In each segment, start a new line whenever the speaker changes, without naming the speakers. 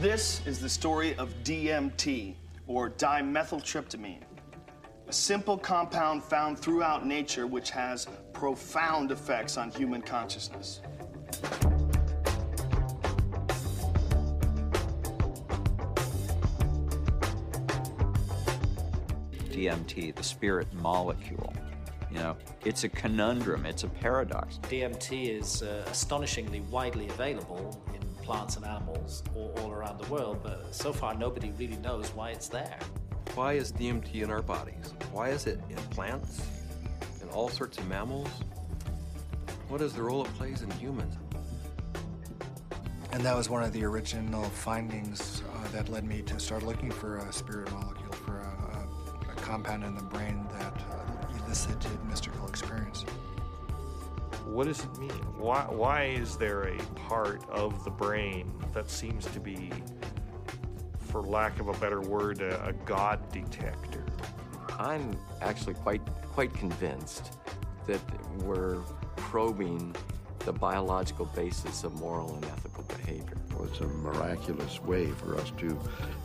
This is the story of DMT, or dimethyltryptamine, a simple compound found throughout nature which has profound effects on human consciousness.
DMT, the spirit molecule. You know, it's a conundrum, it's a paradox.
DMT is uh, astonishingly widely available in plants and animals all, all around the world, but so far nobody really knows why it's there.
Why is DMT in our bodies? Why is it in plants? In all sorts of mammals? What is the role it plays in humans?
And that was one of the original findings uh, that led me to start looking for a spirit molecule, for a, a, a compound in the brain that uh, elicited mystical experience.
What does it mean? Why, why is there a part of the brain that seems to be, for lack of a better word, a, a God detector?
I'm actually quite quite convinced that we're probing the biological basis of moral and ethical behavior.
It's a miraculous way for us to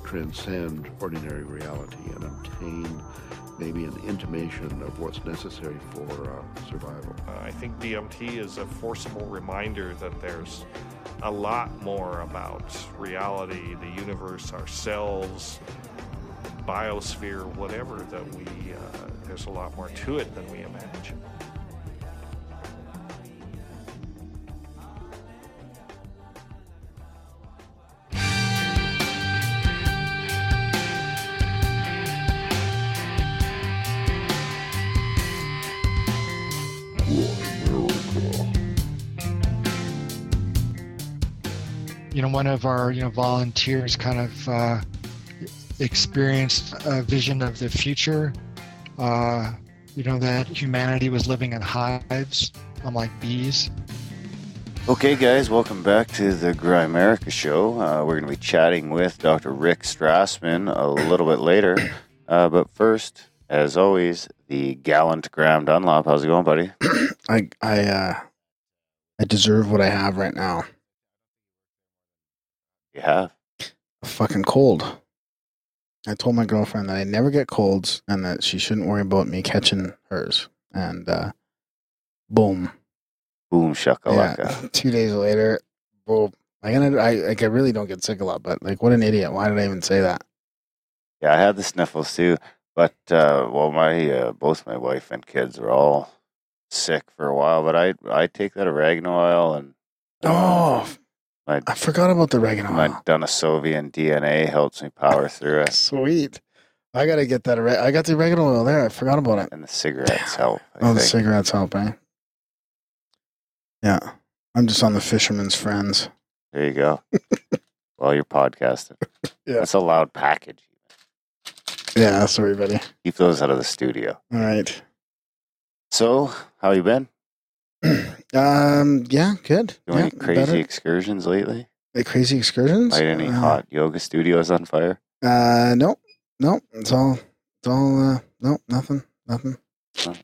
transcend ordinary reality and obtain maybe an intimation of what's necessary for uh, survival.
Uh, I think DMT is a forcible reminder that there's a lot more about reality, the universe, ourselves, biosphere, whatever, that we, uh, there's a lot more to it than we imagine.
Know, one of our you know volunteers kind of uh, experienced a vision of the future. Uh, you know that humanity was living in hives, unlike bees.
Okay, guys, welcome back to the Grimerica Show. Uh, we're going to be chatting with Dr. Rick Strassman a little bit later. Uh, but first, as always, the gallant Graham Dunlop. How's it going, buddy?
I I uh, I deserve what I have right now.
You have
A fucking cold. I told my girlfriend that I never get colds and that she shouldn't worry about me catching hers. And uh, boom,
boom shakalaka.
Yeah, two days later, boom. I gonna I like I really don't get sick a lot, but like what an idiot. Why did I even say that?
Yeah, I had the sniffles too. But uh, well, my uh, both my wife and kids were all sick for a while. But I I take that oregano oil and
Oh,
my
I forgot about the oregano.
my
oil.
Denisovian DNA helps me power through it,
Sweet. I gotta get that. I got the oregano oil there. I forgot about it.
and the cigarettes help. I
Oh, the cigarettes help, eh? Yeah. I'm just on the fisherman's friends.
There you go. While you're podcasting,
Yeah.
that's a loud package.
Yeah, sorry, buddy.
Keep those out of the studio.
All right.
So, how you been?
Um. Yeah. Good. Yeah,
any crazy
better.
excursions lately?
Like crazy excursions.
Light any
uh,
hot yoga studios on fire?
Uh. No. No. It's all. It's all. Uh. No. Nothing. Nothing.
Too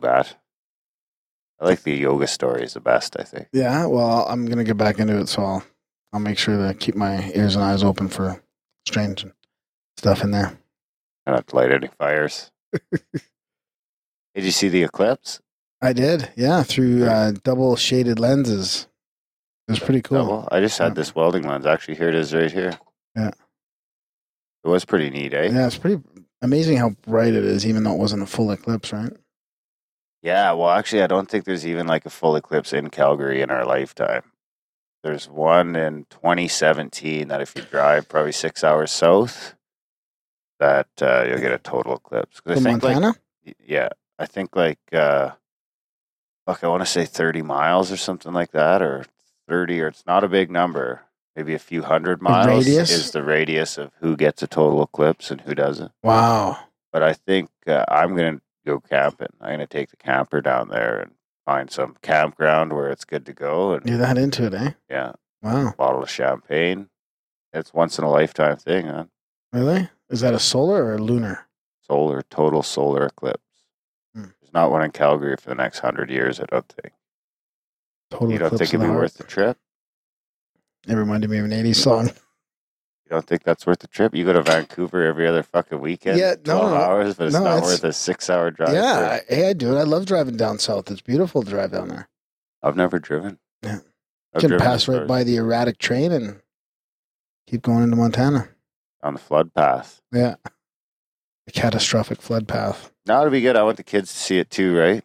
bad. I like the yoga stories the best. I think.
Yeah. Well, I'm gonna get back into it, so I'll. I'll make sure to keep my ears and eyes open for strange stuff in there.
I don't have to light any fires. Did you see the eclipse?
I did. Yeah. Through uh, double shaded lenses. It was pretty cool.
Double? I just had
Yeah.
this welding lens. Actually, here it is right here.
Yeah.
It was pretty neat, eh?
Yeah, it's pretty amazing how bright it is, even though it wasn't a full eclipse, right?
Yeah, well, actually, I don't think there's even like a full eclipse in Calgary in our lifetime. There's one in 2017 that if you drive probably six hours south, that uh, you'll get a total eclipse. 'Cause I think
Montana?
like yeah, I think like uh, fuck, I want to say 30 miles or something like that, or 30, or it's not a big number. Maybe a few hundred miles is the radius of who gets a total eclipse and who doesn't.
Wow.
But I think uh, I'm gonna go camping. I'm gonna take the camper down there and find some campground where it's good to go. And
You're that into it, eh?
yeah,
Wow.
bottle of champagne. It's once in a lifetime thing, huh?
Really? Is that a solar or a lunar?
Solar, total solar eclipse. Not one in Calgary for the next hundred years. I don't think.
Total
you don't think it'd be
the
worth the trip?
It reminded me of an 80s song.
You don't think that's worth the trip? You go to Vancouver every other fucking weekend.
Yeah, no,
12
no.
hours, but it's
No,
not
it's-
worth a six-hour drive.
yeah, I, hey, I do it. I love driving down south. It's beautiful to drive down there.
I've never driven.
Yeah.
I've
You can pass right by the erratic train and keep going into Montana.
on the flood path.
Yeah. The catastrophic flood path.
Now it'd be good. I want the kids to see it too, right?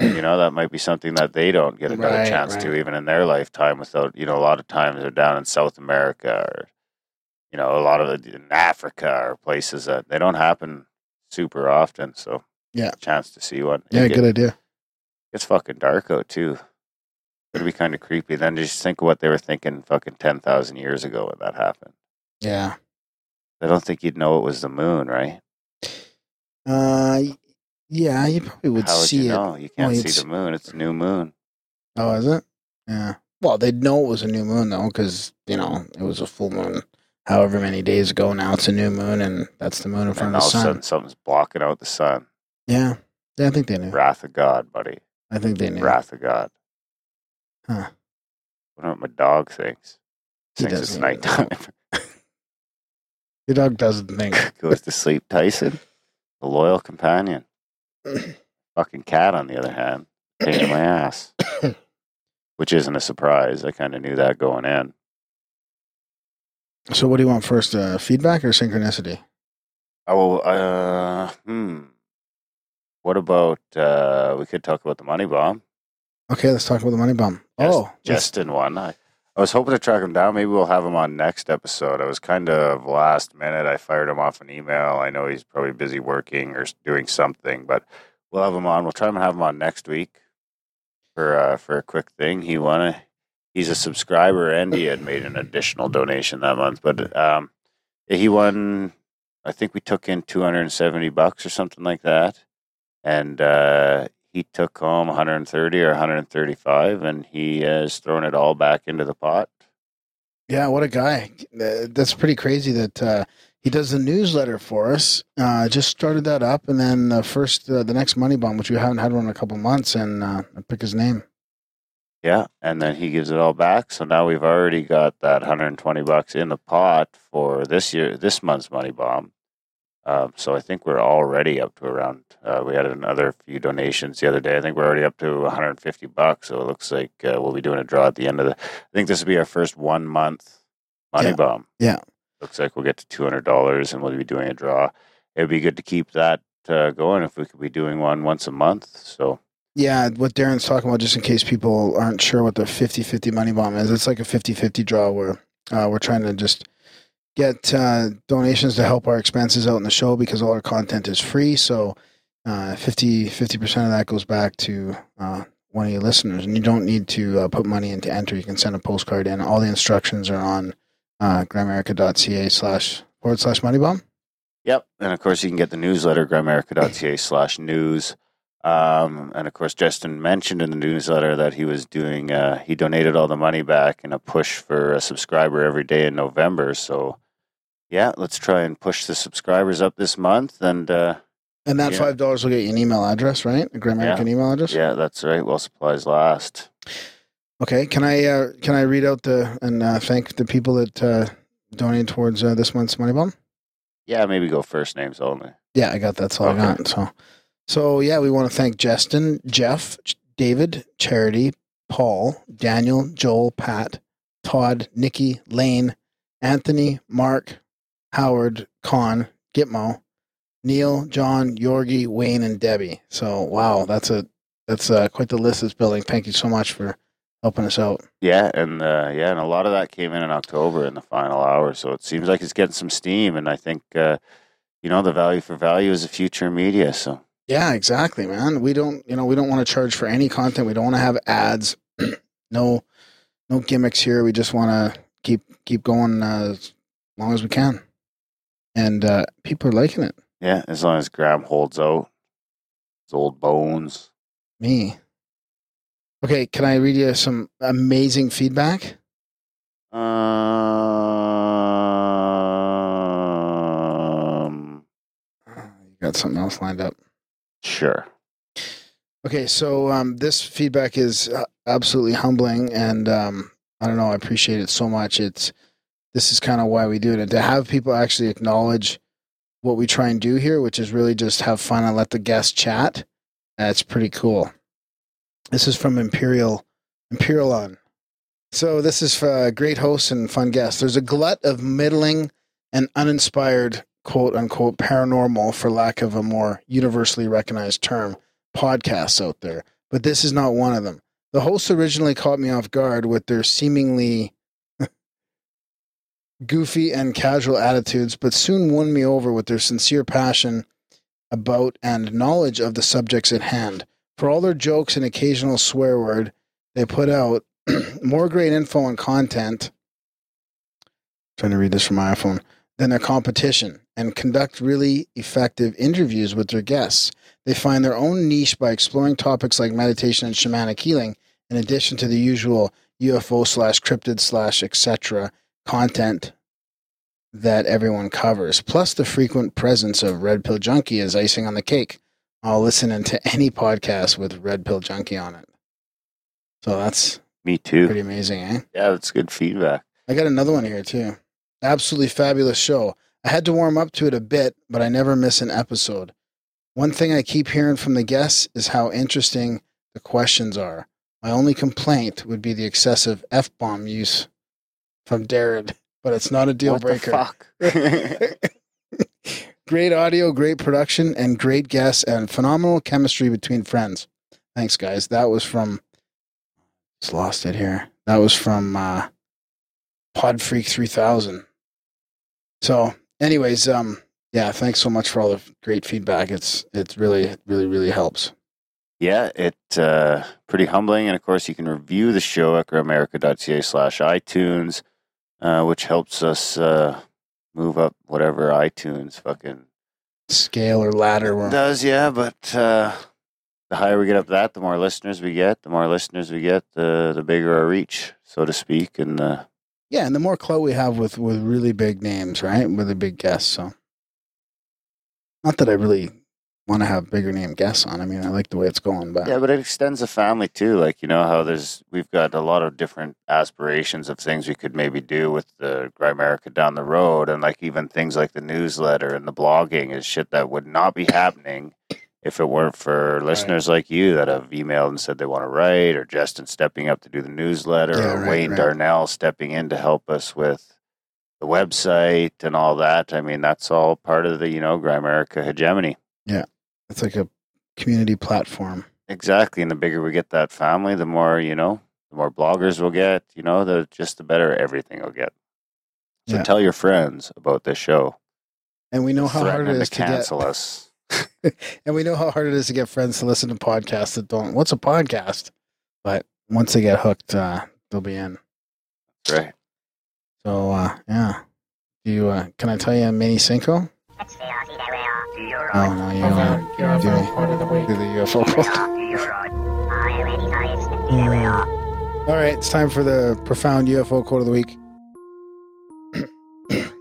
you know, that might be something that they don't get another
Right,
chance to even in their lifetime without, you know, a lot of times they're down in South America or, you know, a lot of it in Africa or places that they don't happen super often. So,
Yeah.
chance to see one.
Yeah,
get-
good idea.
It's fucking dark out too. It'd be kind of creepy. Then just think of what they were thinking fucking 10,000 years ago when that happened.
Yeah.
I don't think you'd know it was the moon, right?
Uh, yeah, you probably would
How would
see
you
it.
know? You can't
Well,
see
it's-
the moon. It's a new moon.
Oh, is it? Yeah. Well, they'd know it was a new moon though, because you know it was a full moon. However many days ago now, it's a new moon, and that's the moon in front
And
of
all
the
of a
sun.
sudden, something's blocking out the sun.
Yeah, yeah, I think they knew.
Wrath of God, buddy.
I think they knew.
Wrath of God.
Huh.
I wonder what my dog thinks.
He
Thinks it's
doesn't even
nighttime.
Your dog doesn't think.
Goes to sleep. Tyson, the loyal companion. Fucking cat, on the other hand, pain in my ass. Which isn't a surprise. I kind of knew that going in.
So, what do you want first? Uh, feedback or synchronicity?
Oh, uh, hmm. What about uh we could talk about the money bomb?
Okay, let's talk about the money bomb. Oh, let's-
Justin one. I, I was hoping to track him down. Maybe we'll have him on next episode. I was kind of last minute. I fired him off an email. I know he's probably busy working or doing something, but we'll have him on. We'll try and have him on next week for uh, for a quick thing. He won He's a subscriber, and he had made an additional donation that month. But um, he won. I think we took in two hundred and seventy bucks or something like that, and uh, he took home one hundred and thirty or one hundred and thirty-five, and he has thrown it all back into the pot.
Yeah, what a guy. That's pretty crazy that uh, he does the newsletter for us. Uh, just started that up, and then the first, uh, the next Money Bomb, which we haven't had one in a couple months, and uh, I pick his name.
Yeah, and then he gives it all back. So now we've already got that 120 bucks in the pot for this year, this month's money bomb. Um, so I think we're already up to around. Uh, we had another few donations the other day. I think we're already up to 150 bucks. So it looks like uh, we'll be doing a draw at the end of the. I think this will be our first one month money
Yeah.
bomb.
Yeah.
Looks like we'll get to two hundred dollars, and we'll be doing a draw. It would be good to keep that uh, going if we could be doing one once a month. So
Yeah, what Darren's talking about, just in case people aren't sure what the 50 50 Money Bomb is, it's like a 50 50 draw where uh, we're trying to just get uh, donations to help our expenses out in the show because all our content is free. So uh, 50 percent of that goes back to uh, one of your listeners, and you don't need to uh, put money in to enter. You can send a postcard in. All the instructions are on uh, grimerica.ca slash forward slash money bomb.
Yep. And of course, you can get the newsletter, grimerica.ca slash news. Um, and of course, Justin mentioned in the newsletter that he was doing, uh, he donated all the money back in a push for a subscriber every day in November. So, yeah, let's try and push the subscribers up this month. And uh,
And that
Yeah.
five dollars will get you an email address, right? A Grimerican email address.
yeah, that's right. Well, supplies last.
Okay, can I uh, can I read out the and uh, thank the people that uh, donated towards uh, this month's money bomb?
Yeah, maybe go first names only.
Yeah, I got that's all
Okay.
I got. So, so yeah, we want to thank Justin, Jeff, David, Charity, Paul, Daniel, Joel, Pat, Todd, Nikki, Lane, Anthony, Mark, Howard, Con, Gitmo, Neil, John, Yorgi, Wayne, and Debbie. So wow, that's a that's uh, quite the list that's building. Thank you so much for helping us out.
Yeah, and uh, yeah, and a lot of that came in in October in the final hour. So it seems like it's getting some steam. And I think, uh, you know, the value for value is the future media. So
Yeah, exactly, man. We don't, you know, we don't want to charge for any content. We don't want to have ads. no, no gimmicks here. We just want to keep keep going uh, as long as we can, and uh, people are liking it.
yeah, as long as Graham holds out his old bones.
Me. Okay, can I read you some amazing feedback?
Um,
You got something else lined up.
sure.
Okay, so um, this feedback is uh, absolutely humbling, and um, I don't know. I appreciate it so much. It's this is kind of why we do it, and to have people actually acknowledge what we try and do here, which is really just have fun and let the guests chat. That's pretty cool. This is from Imperial Imperialon. So this is for uh, great hosts and fun guests. There's a glut of middling and uninspired quote unquote paranormal, for lack of a more universally recognized term, podcasts out there. But this is not one of them. The hosts originally caught me off guard with their seemingly goofy and casual attitudes, but soon won me over with their sincere passion about and knowledge of the subjects at hand. For all their jokes and occasional swear word, they put out more great info and content. trying to read this from my iPhone than their competition and conduct really effective interviews with their guests. They find their own niche by exploring topics like meditation and shamanic healing, in addition to the usual UFO slash cryptid slash etc. content that everyone covers, plus the frequent presence of Red Pill Junkie as icing on the cake. I'll listen into any podcast with Red Pill Junkie on it. So that's
Me too.
pretty amazing, eh?
Yeah, that's good feedback.
I got another one here too. Absolutely fabulous show. I had to warm up to it a bit, but I never miss an episode. One thing I keep hearing from the guests is how interesting the questions are. My only complaint would be the excessive F bomb use from Darren, but it's not a deal
What
breaker. great audio, great production, and great guests, and phenomenal chemistry between friends. Thanks, guys. That was from. Just lost it here. That was from uh, Podfreak three thousand. So, anyways, um, yeah, thanks so much for all the great feedback. It's it's really really really helps.
Yeah, it's uh, pretty humbling. And of course, you can review the show at grimerica.ca slash iTunes, uh, which helps us uh, move up whatever iTunes fucking
Scale or ladder. We're,
does. Yeah, but uh, the higher we get up that, the more listeners we get. The more listeners we get, the the bigger our reach, so to speak. And uh,
yeah, and the more clout we have with with really big names, right? With the big guests. So, not that I really want to have bigger name guests on. I mean, I like the way it's going, but
Yeah, but it extends the family too. Like you know how there's we've got a lot of different aspirations of things we could maybe do with the Grimerica down the road, and like even things like the newsletter and the blogging is shit that would not be happening if it weren't for listeners like you that have emailed and said they want to write, or Justin stepping up to do the newsletter,
Yeah,
or
right,
Wayne
right.
Darnell stepping in to help us with the website and all that. I mean, that's all part of the you know Grimerica hegemony.
It's like a community platform.
Exactly, and the bigger we get that family, the more you know, the more bloggers we'll get. You know, the just the better everything will get. So
Yeah.
tell your friends about this show.
And we know how hard it is
to
to get.
cancel us.
and we know how hard it is to get friends to listen to podcasts that don't. What's a podcast? But once they get hooked, uh, they'll be in.
Right.
So uh, yeah. Do you? Uh, can I tell you a mini synchro? Oh no, you uh, do, do the UFO quote. All right, it's time for the profound UFO quote of the week.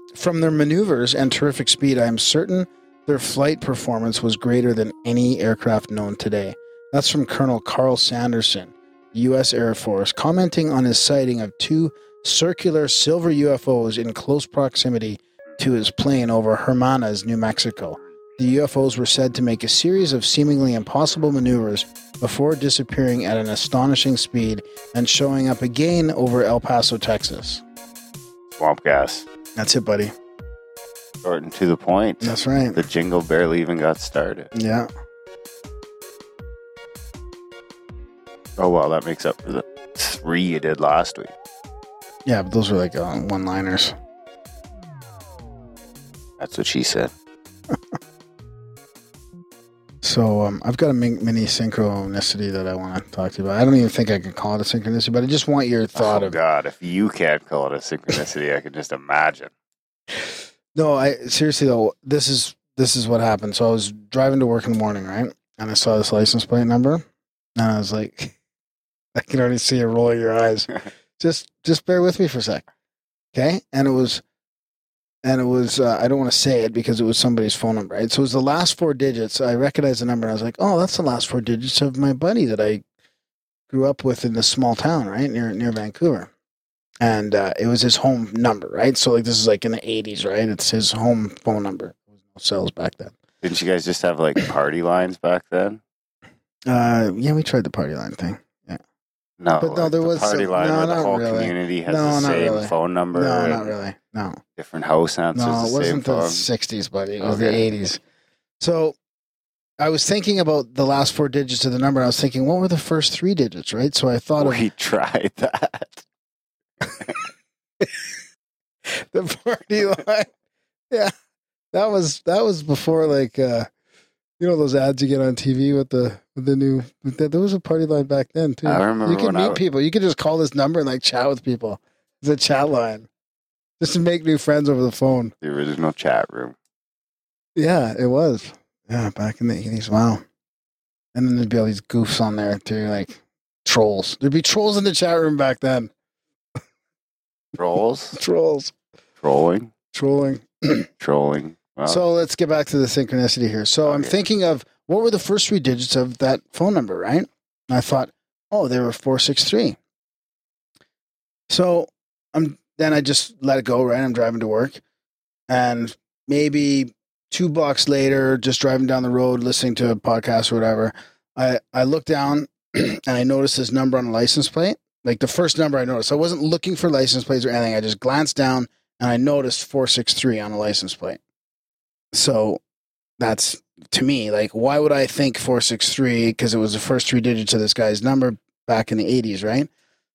From their maneuvers and terrific speed, I am certain their flight performance was greater than any aircraft known today. That's from Colonel Carl Sanderson, U.S. Air Force, commenting on his sighting of two circular silver UFOs in close proximity to his plane over Hermanas, New Mexico. The UFOs were said to make a series of seemingly impossible maneuvers before disappearing at an astonishing speed and showing up again over El Paso, Texas.
Swamp gas.
That's it, buddy.
Short and to the point.
That's right.
The jingle barely even got started.
Yeah.
Oh well, that makes up for the three you did last week.
Yeah, but those were like uh, one liners.
That's what she said.
So um, I've got a min- mini synchronicity that I want to talk to you about. I don't even think I can call it a synchronicity, but I just want your thought
oh
of
God, if you can't call it a synchronicity, I can just imagine.
No, I seriously though, this is this is what happened. So I was driving to work in the morning, right? And I saw this license plate number, and I was like, I can already see you rolling your eyes. just just bear with me for a sec, okay? And it was, and it was. Uh, I don't want to say it because it was somebody's phone number, right? So it was the last four digits. I recognized the number, and I was like, oh, that's the last four digits of my buddy that I grew up with in this small town, right near near Vancouver. and uh, it was his home number, right? So like this is like in the '80s, right? It's his home phone number. There was no cells back then.
Didn't you guys just have like party lines back then?
Uh, yeah, we tried the party line thing.
No,
But no, there
the
was
party
some-
line
no,
where the whole
really.
community has
No,
the same
really.
phone number.
no, not really. No,
Different house answers
no, it wasn't the
phone.
'60s, buddy. It was
Okay.
the '80s. So I was thinking about the last four digits of the number. I was thinking, what were the first three digits, right? So I thought of
We tried that.
the party line. Yeah, that was that was before like uh you know those ads you get on TV with the with the new there was a party line back then too.
I remember
you could meet people. You could just call this number and like chat with people. It's a chat line, just to make new friends over the phone.
The original chat room.
Yeah, it was. Yeah, back in the eighties. Wow. And then there'd be all these goofs on there too, like trolls. There'd be trolls in the chat room back then.
Trolls?
Trolls.
Trolling?
Trolling.
Trolling.
So let's get back to the synchronicity here. So I'm thinking of what were the first three digits of that phone number, right? And I thought, oh, they were four six three. So I'm then I just let it go, right? I'm driving to work, and maybe two blocks later, just driving down the road, listening to a podcast or whatever, I I look down and I notice this number on a license plate. Like the first number I noticed, I wasn't looking for license plates or anything. I just glanced down and I noticed four six three on a license plate. So that's to me like why would I think 463 because it was the first three digits of this guy's number back in the 80s, right?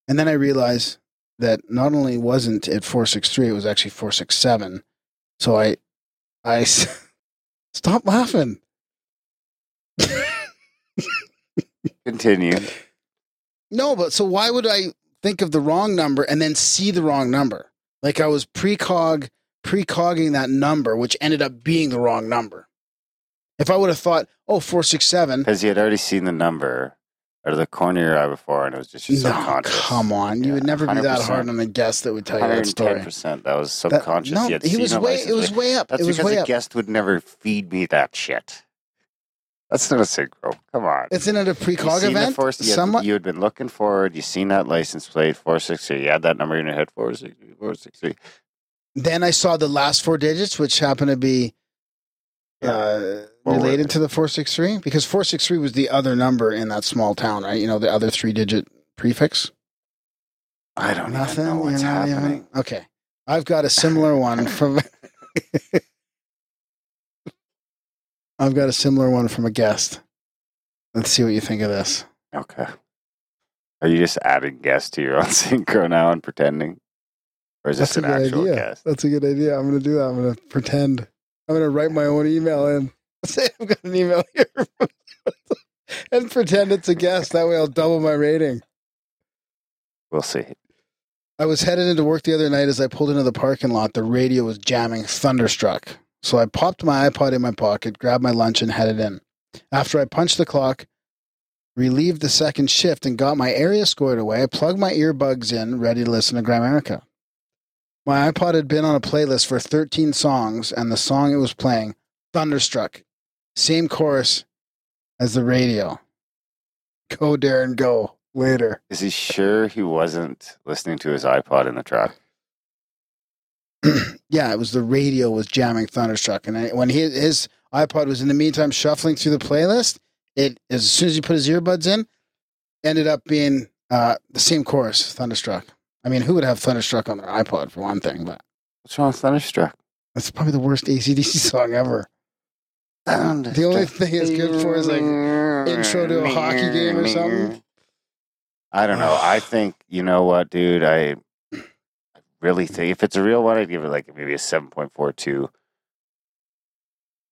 And then I realized that not only wasn't it 463 it was actually 467. So I I stop laughing.
continue.
No, but so why would I think of the wrong number and then see the wrong number? Like I was precog precogging that number, which ended up being the wrong number. If I would have thought, oh, 467,
Because you had already seen the number out of the corner of your eye before, and it was just your
no,
subconscious.
come on. You would never be that hard on a guest that would tell you that story.
110%. That was
That-
subconscious.
no,
you had
he was way,
license
it was way up.
That's
it was
because
way
a
up.
guest would never feed me that shit. That's not a synchro. Come on.
It's in at a precog event.
force- you, had, you had been looking forward. You seen that license plate, 463. You had that number in your head, 463. 463.
Then I saw the last four digits, which happened to be uh, related to the 463 because 463 was the other number in that small town, right? You know, the other three digit prefix.
I don't
Nothing.
know what's
you're not even-
happening.
Okay. I've got a similar one from. I've got a similar one from a guest. Let's see what you think of this.
Okay. Are you just adding guests to your own synchro now and pretending? Or is this
That's a
an
good
actual
idea.
guest?
That's a good idea. I'm going to do that. I'm going to pretend. I'm going to write my own email in. Say I've got an email here. and pretend it's a guest. That way I'll double my rating.
We'll see.
I was headed into work the other night as I pulled into the parking lot. The radio was jamming Thunderstruck. So I popped my iPod in my pocket, grabbed my lunch, and headed in. After I punched the clock, relieved the second shift, and got my area squared away, I plugged my earbuds in, ready to listen to Grimerica. My iPod had been on a playlist for 13 songs, and the song it was playing, Thunderstruck, same chorus as the radio. Go, Darren, go. Later.
Is he sure he wasn't listening to his iPod in the truck?
yeah, it was the radio was jamming Thunderstruck, and I, when he, his iPod was in the meantime shuffling through the playlist, it as soon as he put his earbuds in, ended up being uh, the same chorus, Thunderstruck. I mean, who would have Thunderstruck on their iPod for one thing? But
What's wrong with Thunderstruck?
that's probably the worst ACDC song ever. The only thing it's good for is like intro to a hockey game or something.
I don't know. I think you know what, dude. I really think if it's a real one, I'd give it like maybe a seven point four two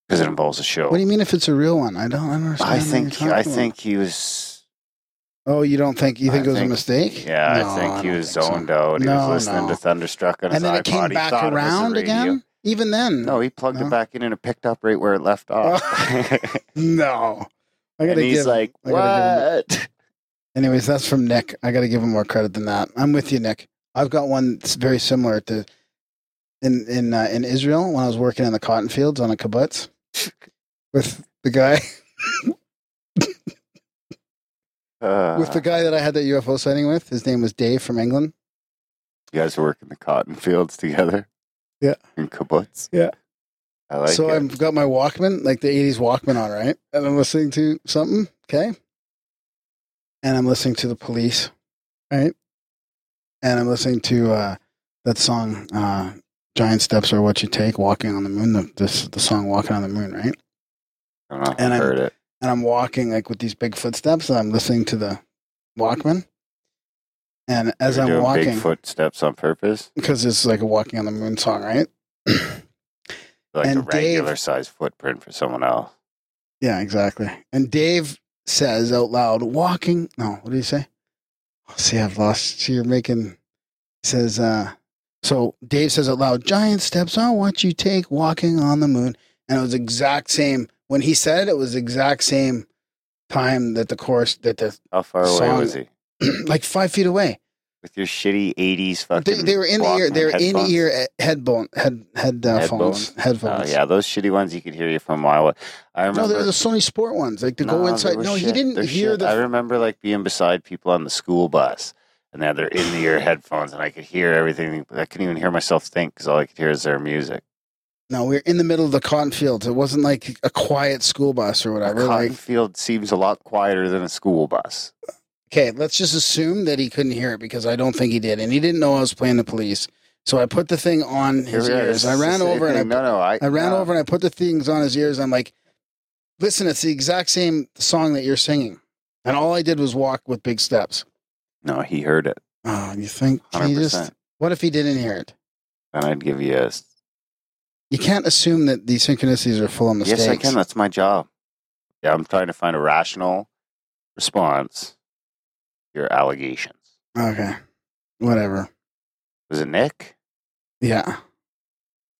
because it involves a show.
What do you mean if it's a real one? I don't, I don't understand.
I think I
about.
think he was.
Oh, you don't think you think
I
it was
think-
a mistake?
Yeah,
No,
I think he
don't
was
think so.
zoned out. He
No,
was listening
no.
to Thunderstruck on his
And then
iPod.
it came back
thought it was the
around again. Even then,
No, he plugged it back in and it picked up right where it left off.
no. I
and
gotta
he's
give,
like,
I gotta
"What?"
Anyways, that's from Nick. I got to give him more credit than that. I'm with you, Nick. I've got one that's very similar to in in uh, in Israel when I was working in the cotton fields on a kibbutz with the guy
Uh,
with the guy that I had that UFO sighting with. His name was Dave from England.
You guys are working the cotton fields together
Yeah.
in kibbutz.
Yeah.
I like
so
it.
I've got my Walkman, like the 80s Walkman on, right? And I'm listening to something, okay? And I'm listening to the police, right? And I'm listening to uh, that song, uh, Giant Steps Are What You Take, Walking on the Moon, the, this, the song Walking on the Moon, right?
I don't know.
and
I've
I'm-
heard it.
And I'm walking like with these big footsteps and I'm listening to the Walkman. And as
You're
I'm
doing
walking,
big footsteps on purpose,
because it's like a Walking on the Moon song, right?
like a
And
regular
Dave-
size footprint for someone else.
Yeah, exactly. And Dave says out loud, walking. No, what do you say? Oh, see, I've lost. See, you're making. Says, uh, so Dave says out loud, giant steps are what you take walking on the moon. And it was exact same. When he said it, it was exact same time that the chorus, that the,
How far away
Song-
was he?
like five feet away.
With your shitty '80s fucking.
They, they were in the ear, they were in
headphones?
ear uh, headbone, head, head, uh, phones,
Oh
headphones.
yeah, those shitty ones you could hear you from a mile away. I remember.
No, they were the Sony Sport ones, like to
No,
go inside. No, he didn't
They're
hear
shit.
the
I remember like being beside people on the school bus, and they had their in the ear headphones, and I could hear everything. I couldn't even hear myself think because all I could hear is their music.
No, we are in the middle of the cotton fields. It wasn't like a quiet school bus or
A
whatever.
cotton
Like,
field seems a lot quieter than a school bus.
okay, let's just assume that he couldn't hear it because I don't think he did, and he didn't know I was playing the police. So I put the thing on his
Here
ears. I ran over and I put,
no, no, I,
I ran
no.
over and I put the things on his ears. I'm like, listen, it's the exact same song that you're singing, and all I did was walk with big steps.
No, he heard it.
Oh, you think he just? What if he didn't hear it?
And I'd give you a
You can't assume that these synchronicities are full of mistakes.
yes. I can. That's my job. Yeah, I'm trying to find a rational response to your allegations.
Okay, whatever.
Was it Nick?
Yeah.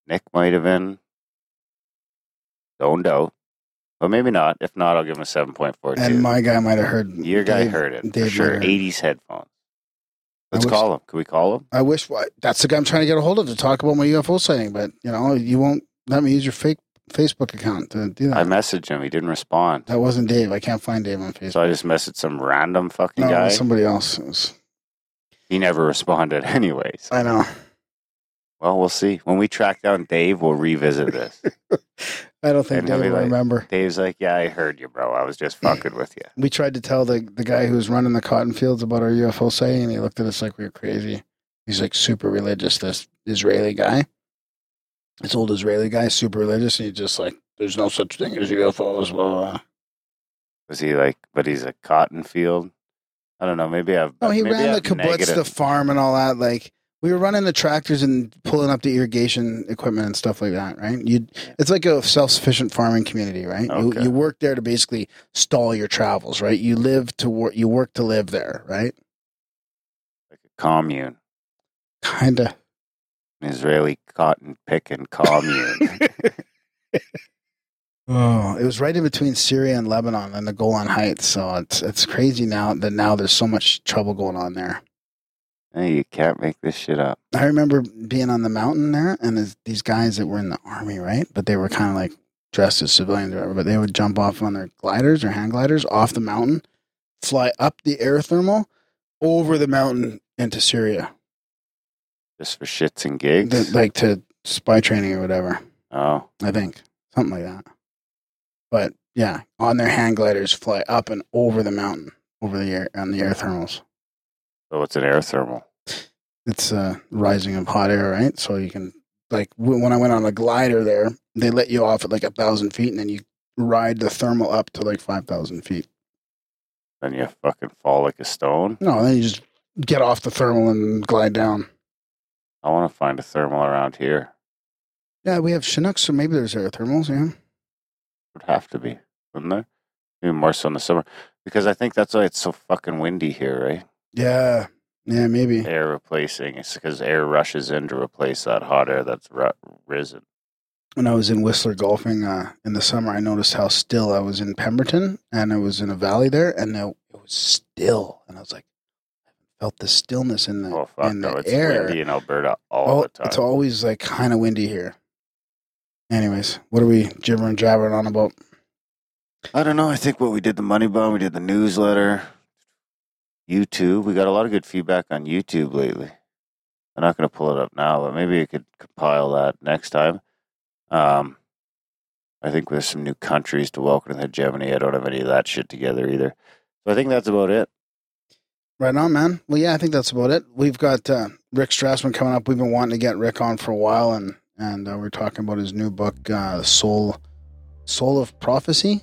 Nick might have been zoned out, but maybe not. If not, I'll give him a seven point four two.
And my guy might have heard.
Your guy
Dave-
heard it for
Dave
sure.
might
Eighties headphones. Let's
wish-
call him. Can we call him?
I wish that's the guy I'm trying to get a hold of to talk about my UFO sighting, but you know, you won't let me use your fake Facebook account to do that.
I messaged him. He didn't respond.
that wasn't Dave. I can't find Dave on Facebook.
So I just messaged some random fucking
no,
guy.
somebody else. Was-
He never responded, anyways.
I know.
Well, we'll see. When we track down Dave, we'll revisit this.
I don't think
And
Dave
he'll like-
remember.
Dave's like, "Yeah, I heard you, bro. I was just fucking with you."
We tried to tell the the guy who was running the cotton fields about our UFO sighting, and he looked at us like we were crazy. He's like super religious. This Israeli guy, this old Israeli guy, super religious, and he's just like, "There's no such thing as UFOs." Blah, blah.
Was he like? But he's a cotton field. I don't know. Maybe I've.
No, he ran the kibbutz,
negative-
the farm, and all that. Like we were running the tractors and pulling up the irrigation equipment and stuff like that, right? You, it's like a self-sufficient farming community, right?
Okay.
You, you work there to basically stall your travels, right? You live to work, you work to live there, right?
like a commune,
Kinda.
an Israeli cotton picking commune.
Oh, it was right in between Syria and Lebanon and the Golan Heights. So it's it's crazy now that now there's so much trouble going on there.
Hey, you can't make this shit up.
I remember being on the mountain there, and these guys that were in the army, right? But they were kind of like dressed as civilians or whatever. But they would jump off on their gliders or hand gliders off the mountain, fly up the air thermal over the mountain into Syria,
Just for shits and gigs.
The- like to spy training or whatever.
oh,
I think something like that. But yeah, on their hand gliders, fly up and over the mountain, over the air on the air thermals.
So it's an air thermal.
it's uh, rising of hot air, right? So you can like when I went on a glider there, they let you off at like a thousand feet, and then you ride the thermal up to like five thousand feet.
Then you fucking fall like a stone.
No, then you just get off the thermal and glide down.
I want to find a thermal around here.
Yeah, we have Chinooks, so maybe there's air thermals. Yeah,
Would have to be, wouldn't there? Maybe more so in the summer, because I think that's why it's so fucking windy here, right?
Yeah, yeah, maybe.
Air replacing. It's because air rushes in to replace that hot air that's ru- risen.
When I was in Whistler golfing uh, in the summer, I noticed how still I was in Pemberton, and I was in a valley there, and it it was still, and I was like, I felt the stillness in the
Oh fuck,
in
no,
the
it's
air.
windy in Alberta all
Oh,
the time.
it's always like kind of windy here. Anyways, what are we gibbering jabbering on about?
I don't know. I think what we did the money bomb, we did the newsletter, YouTube. We got a lot of good feedback on YouTube lately. I'm not going to pull it up now, but maybe you could compile that next time. Um, I think there's some new countries to welcome to hegemony. I don't have any of that shit together either. So I think that's about it.
Right on, man. Well, yeah, I think that's about it. We've got uh, Rick Strassman coming up. We've been wanting to get Rick on for a while, and and uh, we're talking about his new book, uh, Soul, Soul of Prophecy,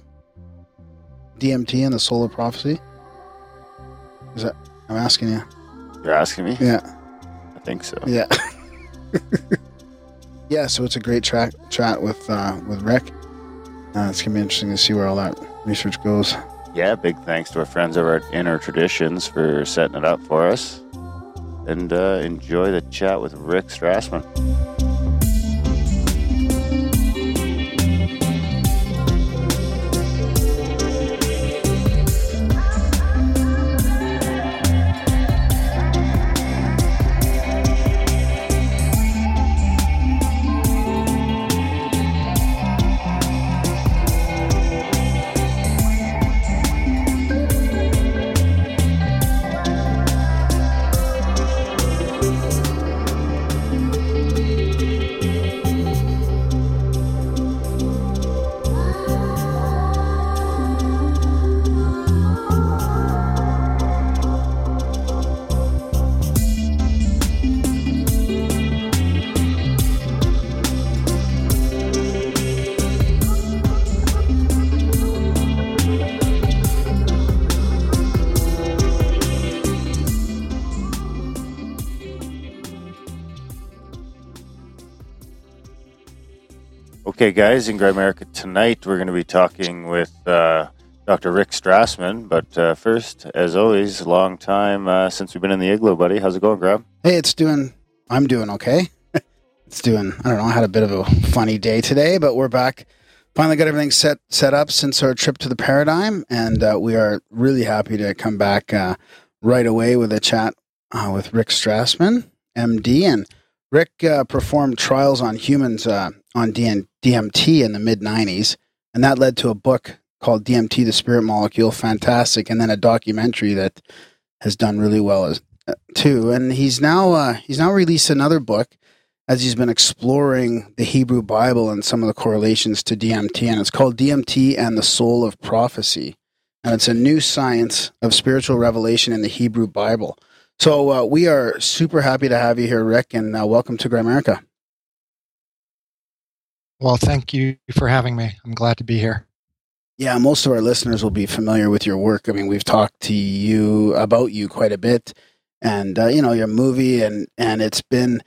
DMT and the Soul of Prophecy. Is that? I'm asking you.
You're asking me?
Yeah.
I think so.
Yeah. yeah. So it's a great track chat with uh, with Rick. Uh, it's gonna be interesting to see where all that research goes.
Yeah, big thanks to our friends over at Inner Traditions for setting it up for us. And uh, enjoy the chat with Rick Strassman. Guys, in Grimerica tonight, we're going to be talking with uh, Dr. Rick Strassman. But uh, first, as always, long time uh, since we've been in the igloo, buddy. How's it going, Grab?
Hey, it's doing. I'm doing okay. it's doing. I don't know. I had a bit of a funny day today, but we're back. Finally got everything set set up since our trip to the Paradigm, and uh, we are really happy to come back uh, right away with a chat uh, with Rick Strassman, MD, and Rick performed trials on humans on DN- DMT in the mid 90s, and that led to a book called DMT, the Spirit Molecule, fantastic, and then a documentary that has done really well as, uh, too. And he's now uh, he's now released another book as he's been exploring the Hebrew Bible and some of the correlations to DMT, and it's called DMT and the Soul of Prophecy, and it's a new science of spiritual revelation in the Hebrew Bible. So uh, we are super happy to have you here, Rick, and uh, welcome to Grimerica.
Well, thank you for having me. I'm glad to be here.
Yeah, most of our listeners will be familiar with your work. I mean, we've talked to you about you quite a bit, and uh, you know your movie, and and it's been,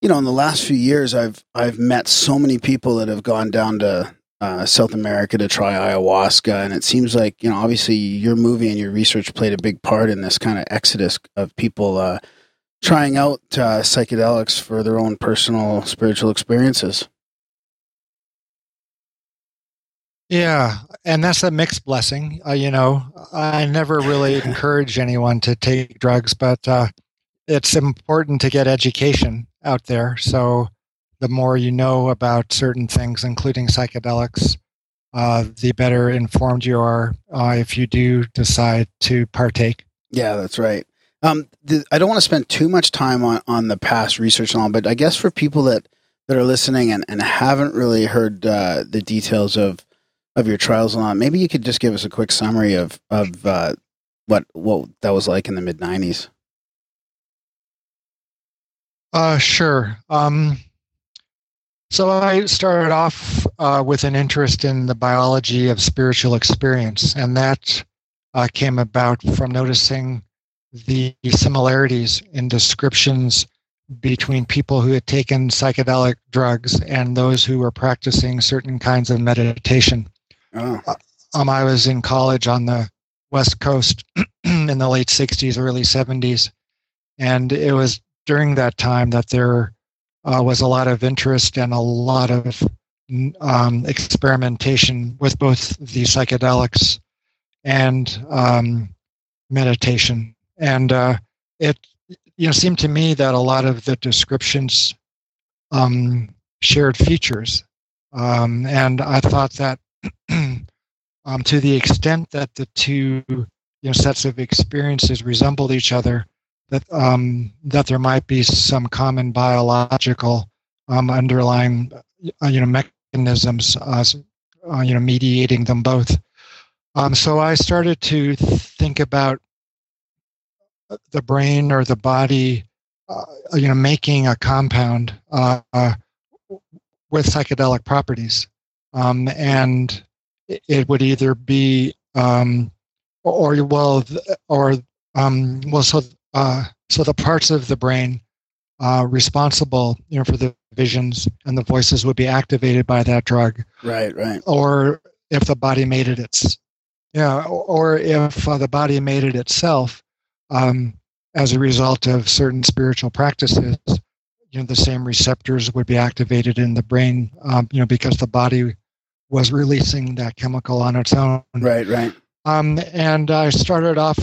you know, in the last few years, I've I've met so many people that have gone down to uh, South America to try ayahuasca, and it seems like you know, obviously, your movie and your research played a big part in this kind of exodus of people uh, trying out uh, psychedelics for their own personal spiritual experiences.
Yeah, and that's a mixed blessing. Uh, you know, I never really encourage anyone to take drugs, but uh, it's important to get education out there. So the more you know about certain things, including psychedelics, uh, the better informed you are uh, if you do decide to partake.
Yeah, that's right. Um, the, I don't want to spend too much time on, on the past research and all, but I guess for people that, that are listening and, and haven't really heard uh, the details of of your trials all, maybe you could just give us a quick summary of of uh, what what that was like in the mid '90s.
Uh, sure. Um, so I started off uh, with an interest in the biology of spiritual experience, and that uh, came about from noticing the similarities in descriptions between people who had taken psychedelic drugs and those who were practicing certain kinds of meditation.
Oh.
Um, I was in college on the West Coast in the late 60s, early 70s, and it was during that time that there uh, was a lot of interest and a lot of um, experimentation with both the psychedelics and um, meditation. And uh, it you know seemed to me that a lot of the descriptions um, shared features, um, and I thought that um, to the extent that the two you know sets of experiences resembled each other, that um, that there might be some common biological um, underlying uh, you know mechanisms uh, uh, you know mediating them both. Um, so I started to think about the brain or the body, uh, you know, making a compound uh, with psychedelic properties, um, and it would either be um, or well or um, well so uh, so the parts of the brain uh, responsible you know for the visions and the voices would be activated by that drug.
Right right.
Or if the body made it it's yeah or if uh, the body made it itself um, as a result of certain spiritual practices you know the same receptors would be activated in the brain um, you know because the body was releasing that chemical on its own.
Right, right.
Um, and I started off,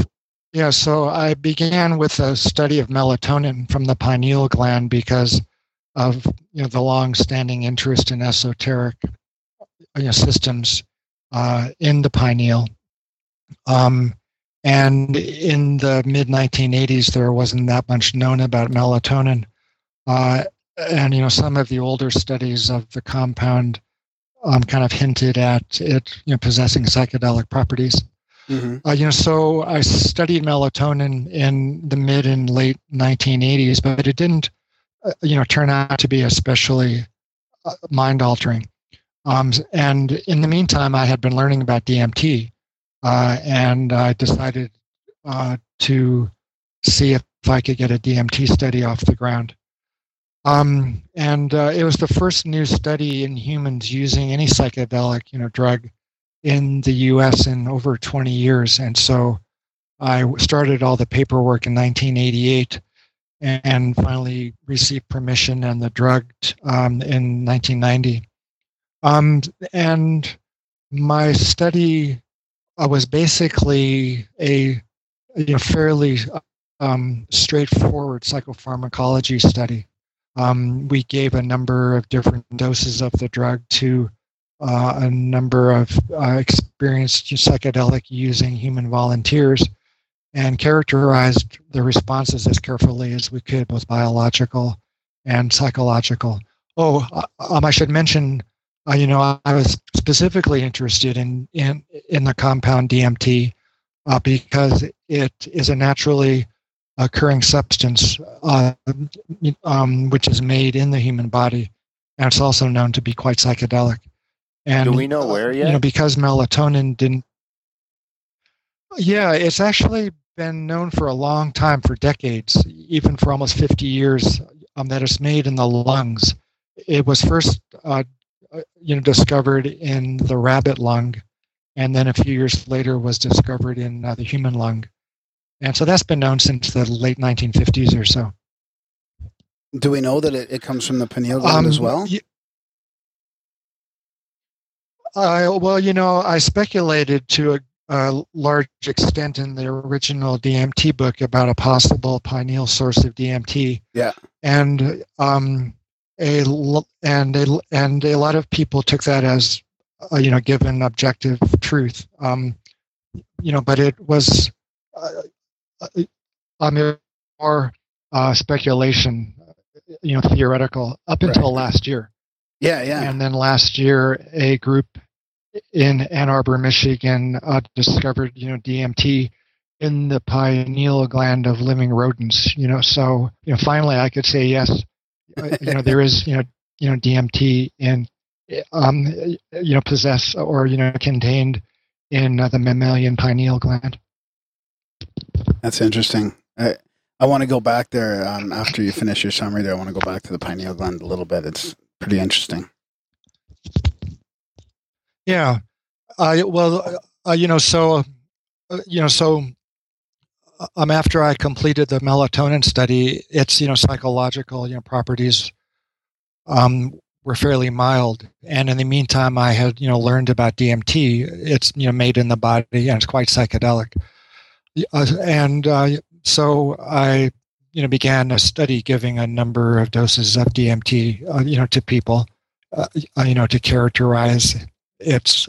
yeah, so I began with a study of melatonin from the pineal gland because of you know the long-standing interest in esoteric you know, systems uh, in the pineal. Um, and in the mid 1980s, there wasn't that much known about melatonin. Uh, and you know some of the older studies of the compound um, kind of hinted at it you know, possessing psychedelic properties. Mm-hmm. Uh, you know, so I studied melatonin in the mid and late 1980s, but it didn't, uh, you know, turn out to be especially uh, mind altering. Um, and in the meantime, I had been learning about DMT, uh, and I decided uh, to see if I could get a DMT study off the ground. Um, and uh, it was the first new study in humans using any psychedelic, you know, drug in the U.S. in over 20 years. And so I started all the paperwork in 1988 and finally received permission and the drug um, in 1990. Um, and my study uh, was basically a fairly um, straightforward psychopharmacology study. Um, we gave a number of different doses of the drug to uh, a number of uh, experienced psychedelic using human volunteers and characterized the responses as carefully as we could, both biological and psychological. Oh, uh, um, I should mention, uh, you know, I was specifically interested in in in the compound DMT uh, because it is a naturally occurring substance uh, um, which is made in the human body, and it's also known to be quite psychedelic. And
do we know where yet?
You know, because melatonin didn't. Yeah, it's actually been known for a long time, for decades, even for almost 50 years, um, that it's made in the lungs. It was first, uh, uh you know, discovered in the rabbit lung, and then a few years later was discovered in uh, the human lung. And so that's been known since the late 1950s or so.
Do we know that it, it comes from the pineal gland um, as well?
uh, well, you know, I speculated to a, a, large extent in the original DMT book about a possible pineal source of DMT.
Yeah.
And um, a and a, and a lot of people took that as uh, you know given objective truth. Um, you know, but it was uh, I mean, more uh, speculation, you know, theoretical up until right. last year.
Yeah, yeah.
And then last year, a group in Ann Arbor, Michigan, uh, discovered, you know, DMT in the pineal gland of living rodents. You know, so you know, finally, I could say yes. Uh, you know, there is, you know, you know, DMT in, um, you know, possessed or you know, contained in uh, the mammalian pineal gland.
That's interesting. I, I want to go back there um, after you finish your summary. There, I want to go back to the pineal gland a little bit. It's pretty interesting.
Yeah. Uh, well, uh, you know, so uh, you know, so uh, um, after I completed the melatonin study, its you know psychological you know properties um, were fairly mild, and in the meantime, I had you know learned about DMT. It's you know made in the body and it's quite psychedelic. Uh, and uh, so I, you know, began a study giving a number of doses of DMT, uh, you know, to people, uh, uh, you know, to characterize its,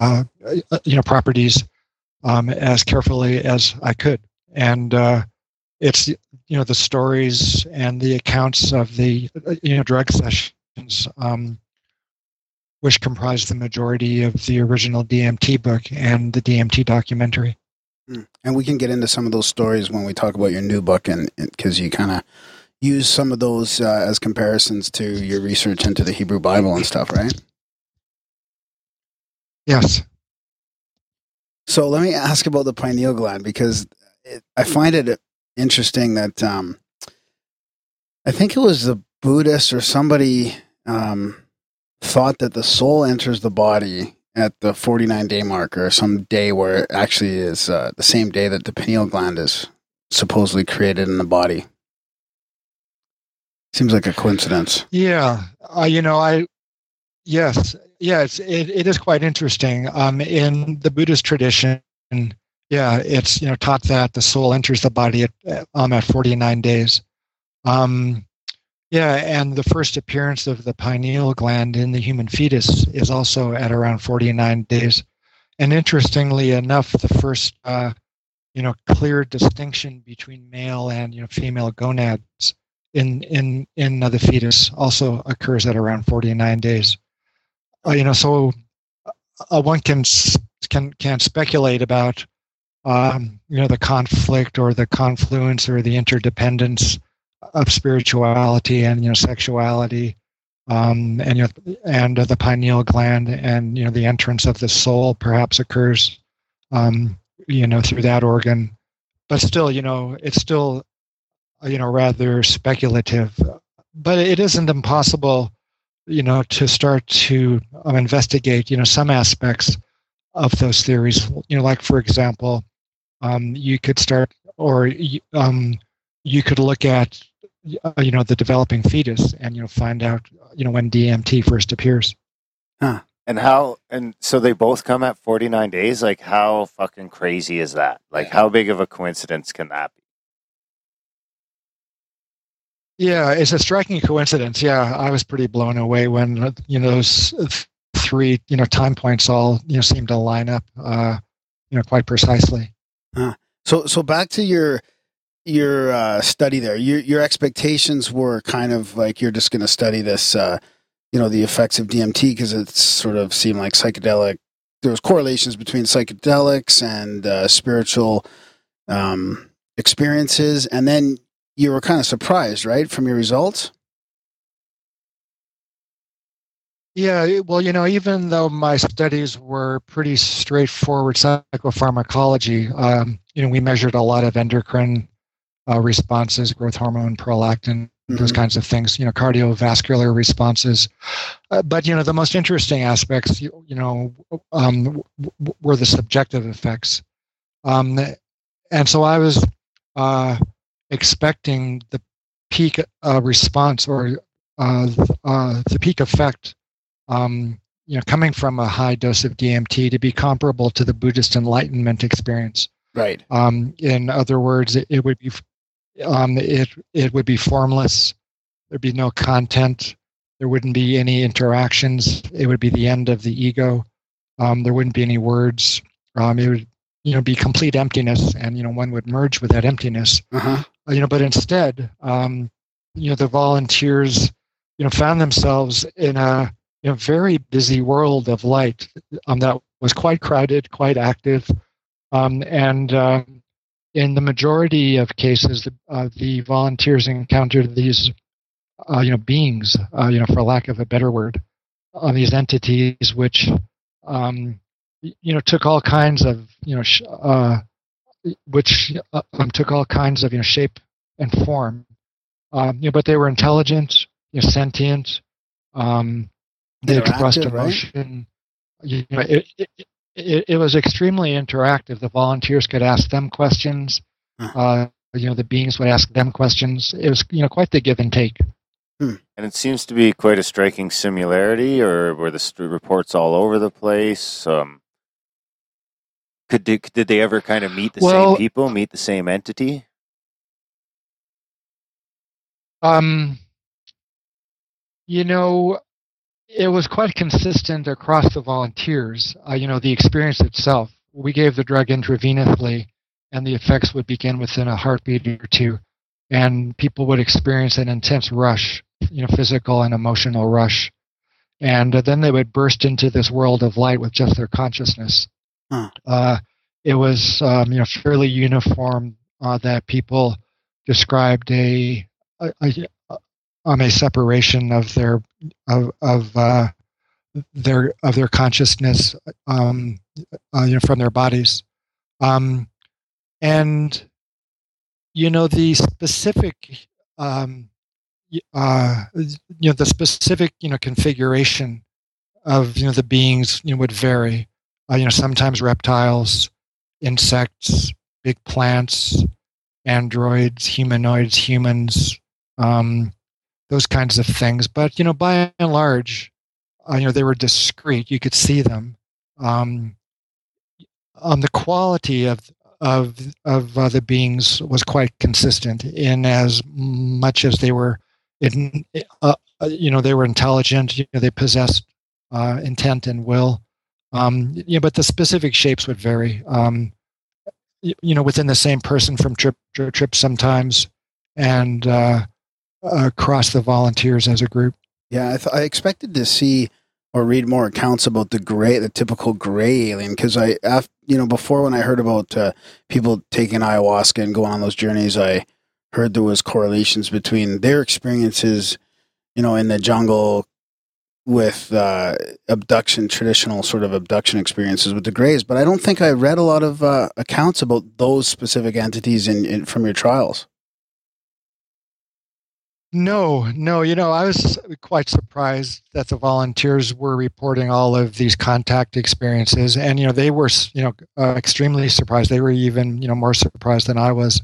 uh, you know, properties um, as carefully as I could. And it's you know the stories and the accounts of the you know drug sessions um, which comprise the majority of the original DMT book and the DMT documentary.
Hmm. And we can get into some of those stories when we talk about your new book, and because you kind of use some of those uh, as comparisons to your research into the Hebrew Bible and stuff, right?
Yes.
So let me ask about the pineal gland because it, I find it interesting that um, I think it was the Buddhist or somebody um, thought that the soul enters the body at the 49 day mark or some day where it actually is uh, the same day that the pineal gland is supposedly created in the body. Seems like a coincidence.
Yeah, uh, you know, I yes, yes, it, it is quite interesting. Um, in the Buddhist tradition, yeah, it's you know taught that the soul enters the body at um at 49 days. Um, yeah, and the first appearance of the pineal gland in the human fetus is also at around 49 days. And interestingly enough, the first uh, you know clear distinction between male and you know female gonads in in in the fetus also occurs at around 49 days. Uh, you know, so uh, one can can can speculate about um, you know the conflict or the confluence or the interdependence of spirituality and you know sexuality um, and you know, and uh, the pineal gland and you know the entrance of the soul perhaps occurs um, you know through that organ. But still you know it's still you know rather speculative. But it isn't impossible you know to start to um, investigate you know some aspects of those theories. You know like for example um, you could start or um, you could look at uh, you know the developing fetus and you know find out you know when DMT first appears
huh.
and how and so they both come at 49 days like how fucking crazy is that like how big of a coincidence can that be
Yeah, it's a striking coincidence. Yeah, I was pretty blown away when you know those three you know time points all you know seem to line up uh, you know quite precisely.
Uh, so so back to your your uh, study there. Your your expectations were kind of like you're just going to study this, uh, you know, the effects of DMT because it sort of seemed like psychedelic. There was correlations between psychedelics and uh, spiritual um, experiences, and then you were kind of surprised, right, from your results?
Yeah, well, you know, even though my studies were pretty straightforward psychopharmacology, um, you know, we measured a lot of endocrine uh, responses, growth hormone, prolactin, mm-hmm. those kinds of things, you know, cardiovascular responses. Uh, but, you know, the most interesting aspects, you, you know, um, w- were the subjective effects. Um, and so I was, uh, expecting the peak uh, response or uh, uh, the peak effect, um, you know, coming from a high dose of DMT to be comparable to the Buddhist Enlightenment experience.
Right.
Um, in other words, it, it would be um, it it would be formless. There'd be no content. There wouldn't be any interactions. It would be the end of the ego. Um, there wouldn't be any words. Um, it would you know be complete emptiness, and you know one would merge with that emptiness.
Uh-huh.
Uh, you know, but instead, um, you know, the volunteers, you know, found themselves in a you know very busy world of light um, that was quite crowded, quite active, um, and uh, in the majority of cases, the, uh, the volunteers encountered these, uh, you know, beings, uh, you know, for lack of a better word, on these entities which, um, you know, took all kinds of, you know, sh- uh, which uh, um, took all kinds of you know shape and form. Um, you know, but they were intelligent, you know, sentient. Um, they expressed emotion. Right? You know, it, it, it, it, was extremely interactive. The volunteers could ask them questions. Huh. Uh, you know, the beings would ask them questions. It was you know quite the give and take.
Hmm. And it seems to be quite a striking similarity, or were the reports all over the place? Um, could did, did they ever kind of meet the well, same people, meet the same entity?
Um, you know, it was quite consistent across the volunteers. Uh, you know, the experience itself. We gave the drug intravenously, and the effects would begin within a heartbeat or two, and people would experience an intense rush, you know, physical and emotional rush, and uh, then they would burst into this world of light with just their consciousness.
Huh.
Uh, it was um, you know fairly uniform uh, that people described a, a, um, a separation of their of, of uh, their of their consciousness um, uh, you know from their bodies. Um, and you know the specific um, uh, you know the specific you know configuration of you know the beings you know would vary. Uh, you know sometimes reptiles insects big plants androids humanoids humans um, those kinds of things. But you know, by and large, uh, you know, they were discreet. You could see them. Um, um, the quality of of of uh, the beings was quite consistent in as much as they were, in, uh, uh, you know, they were intelligent. You know, they possessed uh, intent and will. Um, you know, but the specific shapes would vary. Um, you, you know, within the same person from trip to trip sometimes, and uh, across the volunteers as a group.
Yeah, I, th- I expected to see or read more accounts about the gray, the typical gray alien, because I, after, you know, before when I heard about uh, people taking ayahuasca and going on those journeys, I heard there was correlations between their experiences, you know, in the jungle with uh, abduction, traditional sort of abduction experiences with the Greys. But I don't think I read a lot of uh, accounts about those specific entities in, in from your trials.
No, no. You know, I was quite surprised that the volunteers were reporting all of these contact experiences, and you know, they were, you know, uh, extremely surprised. They were even, you know, more surprised than I was.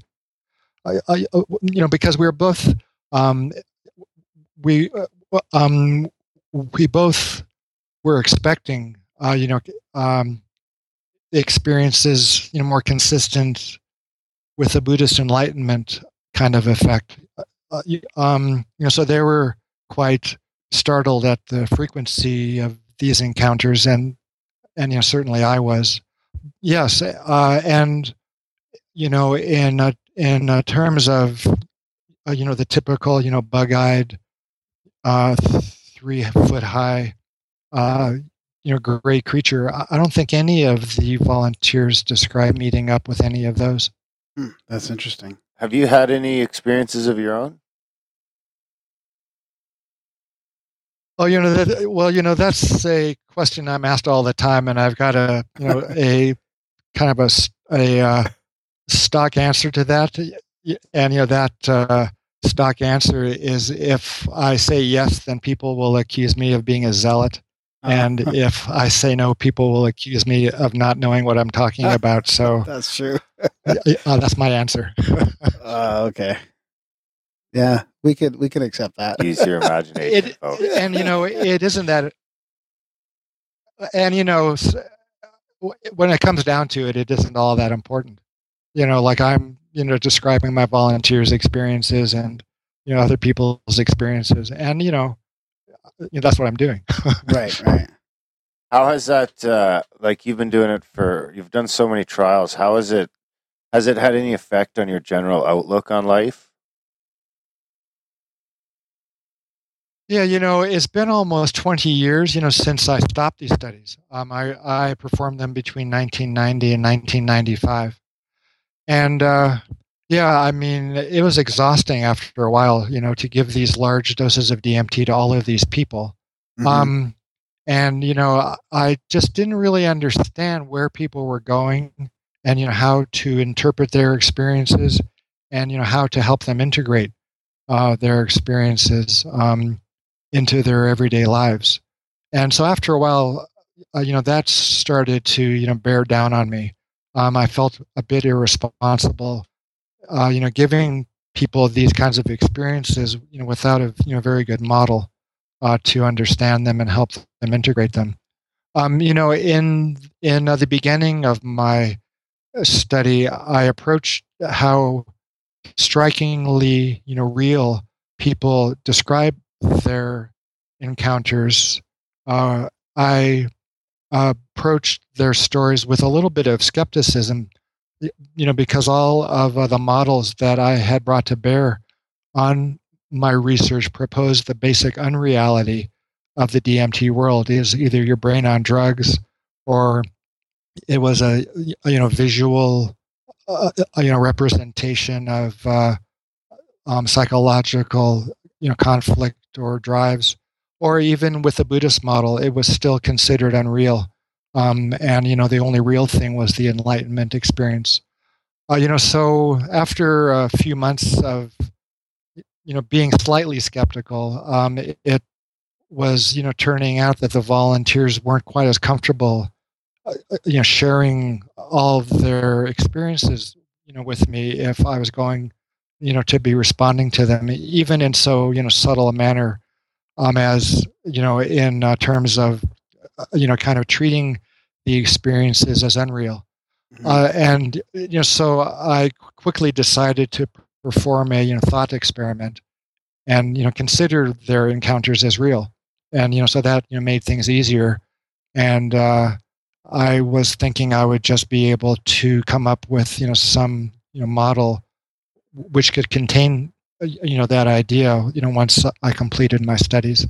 I, I uh, you know, because we were both, um, we, uh, um, we both were expecting, uh, you know, um, experiences, you know, more consistent with the Buddhist Enlightenment kind of effect uh, um, you know, so they were quite startled at the frequency of these encounters, and and you know, certainly I was. Yes, uh, and you know, in uh, in uh, terms of you know the typical you know bug-eyed, three foot high, you know, gray creature. I don't think any of the volunteers describe meeting up with any of those.
Hmm, that's interesting.
Have you had any experiences of your own?
Oh, you know that. Well, you know that's a question I'm asked all the time, and I've got a you know a kind of a a uh, stock answer to that, and you know that uh, stock answer is if I say yes, then people will accuse me of being a zealot, and if I say no, people will accuse me of not knowing what I'm talking about. So
that's true.
uh, that's my answer.
uh, okay. Yeah, we could we can accept that.
Use your imagination,
it, and you know, it isn't that. And you know, when it comes down to it, it isn't all that important. You know, like I'm, you know, describing my volunteers' experiences and you know other people's experiences, and you know, you know that's what I'm doing.
right, right.
How has that? Uh, like you've been doing it for, you've done so many trials. How has it? Has it had any effect on your general outlook on life?
Yeah, you know, it's been almost 20 years, you know, since I stopped these studies. Um, I, I performed them between 1990 and 1995. And uh, yeah, I mean, it was exhausting after a while, you know, to give these large doses of DMT to all of these people. Mm-hmm. Um, and, you know, I just didn't really understand where people were going and, you know, how to interpret their experiences and, you know, how to help them integrate uh, their experiences. Um, into their everyday lives. And so after a while, uh, you know, that started to, you know, bear down on me. Um, I felt a bit irresponsible, uh, you know, giving people these kinds of experiences, you know, without a you know very good model uh, to understand them and help them integrate them. Um, you know, in in uh, the beginning of my study, I approached how strikingly, you know, real people describe their encounters, uh, I uh, approached their stories with a little bit of skepticism you know, because all of uh, the models that I had brought to bear on my research proposed the basic unreality of the DMT world. Is either your brain on drugs or it was a you know visual uh, uh, you know representation of uh, um, psychological you know conflict or drives or even with the buddhist model it was still considered unreal. Um, and you know the only real thing was the enlightenment experience. Uh, you know so after a few months of you know being slightly skeptical um, it, it was you know turning out that the volunteers weren't quite as comfortable uh, uh, you know sharing all of their experiences you know with me if i was going you know to be responding to them even in so you know subtle a manner um as you know in uh, terms of uh, you know kind of treating the experiences as unreal mm-hmm. uh, and you know so i quickly decided to perform a you know thought experiment and you know consider their encounters as real and you know so that you know made things easier and uh, i was thinking i would just be able to come up with you know some you know model which could contain uh, you know that idea you know once i completed my studies.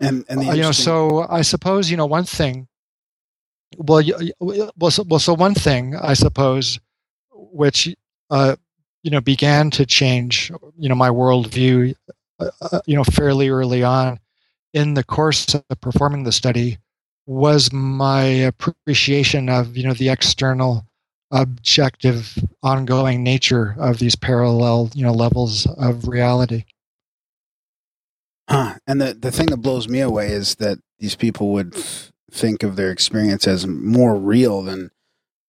And and
uh, you know so i suppose you know one thing well well so, well so one thing i suppose which uh you know began to change you know my worldview uh, uh you know fairly early on in the course of performing the study was my appreciation of you know the external objective ongoing nature of these parallel you know levels of reality
huh. and the, the thing that blows me away is that these people would f- think of their experience as more real than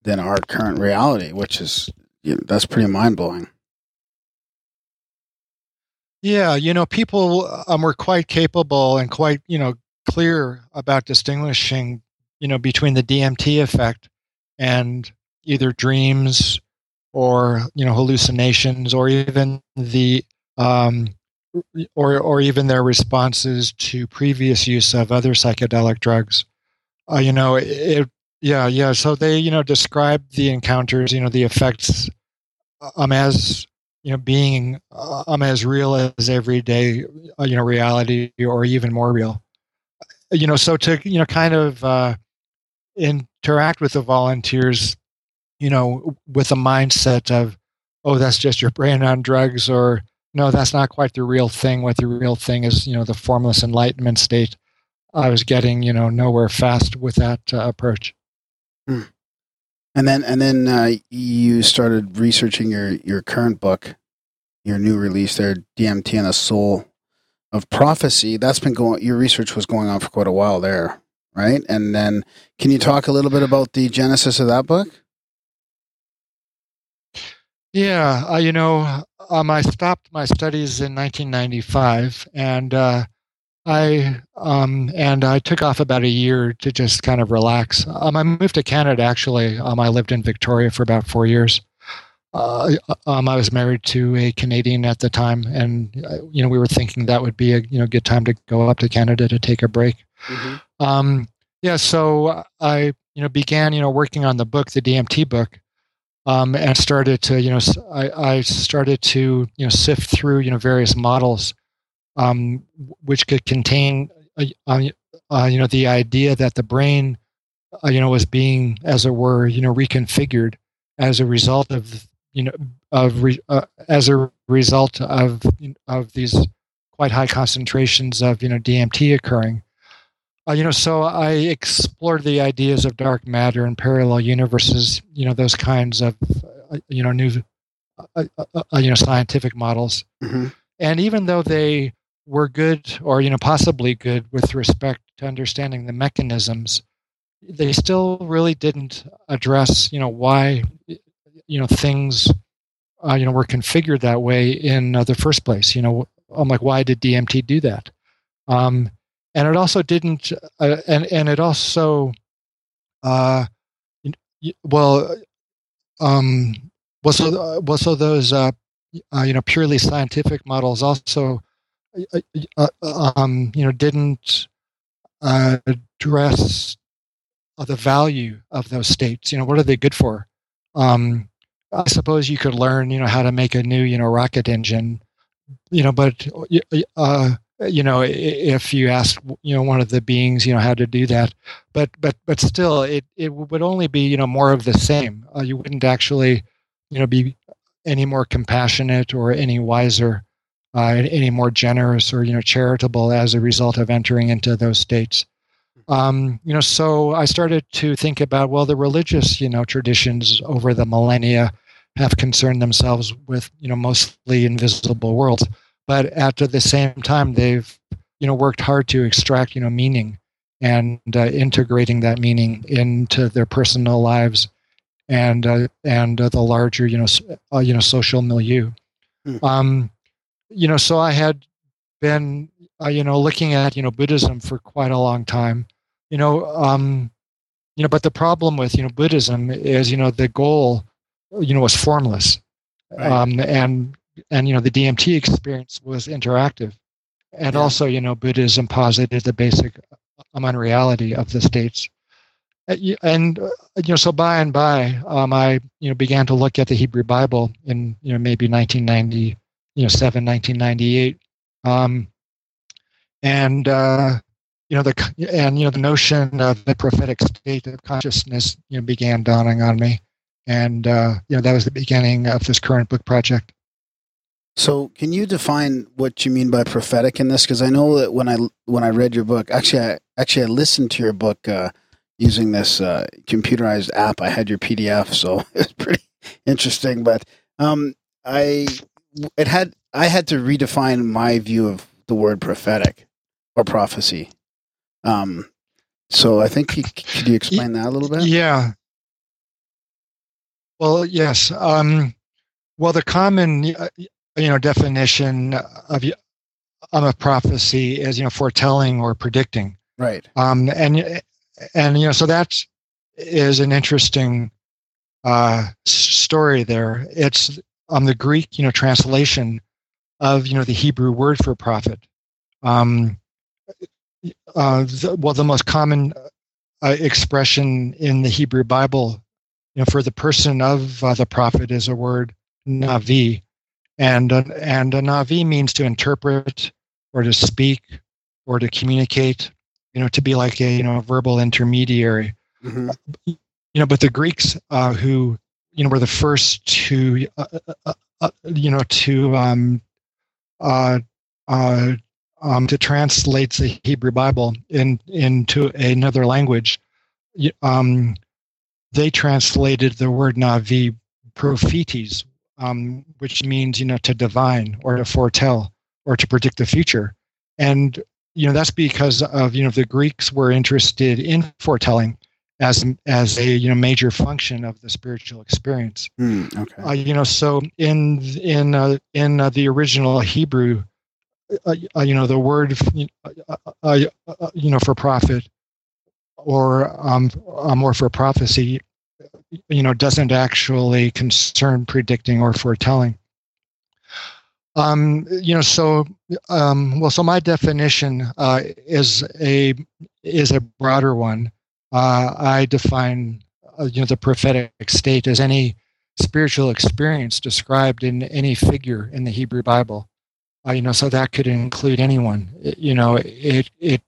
than our current reality which is you know, that's pretty mind-blowing
yeah, you know, people um, were quite capable and quite, you know, clear about distinguishing, you know, between the DMT effect and either dreams or you know hallucinations or even the um, or or even their responses to previous use of other psychedelic drugs. Uh, you know, it, yeah, yeah. So they you know describe the encounters, you know, the effects um as you know being um, as real as everyday uh, you know reality or even more real you know so to you know kind of uh, interact with the volunteers you know with a mindset of oh that's just your brain on drugs or no that's not quite the real thing what the real thing is you know the formless enlightenment state i was getting you know nowhere fast with that uh, approach
hmm. And then and then uh, you started researching your your current book, your new release there, DMT and the Soul of Prophecy. That's been going. Your research was going on for quite a while there, right? And then, can you talk a little bit about the genesis of that book?
Yeah, uh, you know, um, I stopped my studies in 1995, and uh, I um, and I took off about a year to just kind of relax. Um, I moved to Canada actually. Um, I lived in Victoria for about four years. Uh, um, I was married to a Canadian at the time, and uh, you know we were thinking that would be a you know good time to go up to Canada to take a break. Mm-hmm. Um, yeah, so I you know began you know working on the book, the DMT book, um, and started to you know I, I started to you know sift through you know various models um, which could contain, uh, uh, uh, you know, the idea that the brain, uh, you know, was being, as it were, you know, reconfigured as a result of, you know, of re, uh, as a result of of these quite high concentrations of you know DMT occurring. Uh, you know, so I explored the ideas of dark matter and parallel universes. You know, those kinds of you know new you know scientific models. Mm-hmm. And even though they were good or you know possibly good with respect to understanding the mechanisms they still really didn't address you know why you know things uh, you know were configured that way in uh, the first place you know i'm like why did dmt do that um, and it also didn't uh, and and it also uh well um well so uh, well so those uh, uh you know purely scientific models also uh, um, you know, didn't uh, address uh, the value of those states. You know, what are they good for? Um, I suppose you could learn, you know, how to make a new, you know, rocket engine, you know, but uh, you know, if you ask, you know, one of the beings, you know, how to do that, but but but still, it it would only be, you know, more of the same. Uh, you wouldn't actually, you know, be any more compassionate or any wiser, uh, any more generous or you know charitable as a result of entering into those states. Um, you know, so I started to think about well, the religious you know traditions over the millennia have concerned themselves with you know mostly invisible worlds, but at the same time they've you know worked hard to extract you know meaning and uh, integrating that meaning into their personal lives and uh, and uh, the larger you know uh, you know social milieu. Mm. Um, you know, so I had been uh, you know looking at you know Buddhism for quite a long time. You know, um, you know, but the problem with you know Buddhism is you know the goal you know was formless, right. um, and and you know the DMT experience was interactive, and yeah. also you know Buddhism posited the basic um, unreality of the states uh, and uh, you know so by and by um, i you know began to look at the hebrew bible in you know maybe 1990 you know 7 1998 um, and uh, you know the and you know the notion of the prophetic state of consciousness you know began dawning on me and uh, you know that was the beginning of this current book project
so can you define what you mean by prophetic in this because i know that when i when i read your book actually i actually i listened to your book uh, using this uh, computerized app. I had your PDF, so it's pretty interesting. But um, I it had I had to redefine my view of the word prophetic or prophecy. Um, so I think you, could you explain that a little bit?
Yeah. Well, yes. Um, well, the common uh, you know definition of of a prophecy is you know foretelling or predicting.
Right.
Um, and and you know, so that is an interesting uh, story. There, it's um, the Greek, you know, translation of you know the Hebrew word for prophet. Um, uh, the, well, the most common uh, expression in the Hebrew Bible, you know, for the person of uh, the prophet is a word navi, and uh, and a navi means to interpret or to speak or to communicate you know, to be like a you know verbal intermediary. Mm-hmm. You know, but the Greeks uh, who you know were the first to uh, uh, uh, uh you know to um, uh, uh, um, to translate the Hebrew Bible in into another language. Um, they translated the word navi prophetes, um, which means you know to divine or to foretell or to predict the future. And you know that's because of you know the Greeks were interested in foretelling as as a you know major function of the spiritual experience.
Mm, okay. Uh,
you know, so in in uh, in uh, the original Hebrew, uh, uh, you know, the word uh, you know for prophet or um, more for prophecy, you know, doesn't actually concern predicting or foretelling. Um, you know, so um, well, so my definition uh, is a is a broader one. Uh, I define uh, you know the prophetic state as any spiritual experience described in any figure in the Hebrew Bible. Uh, you know, so that could include anyone. It, you know, it it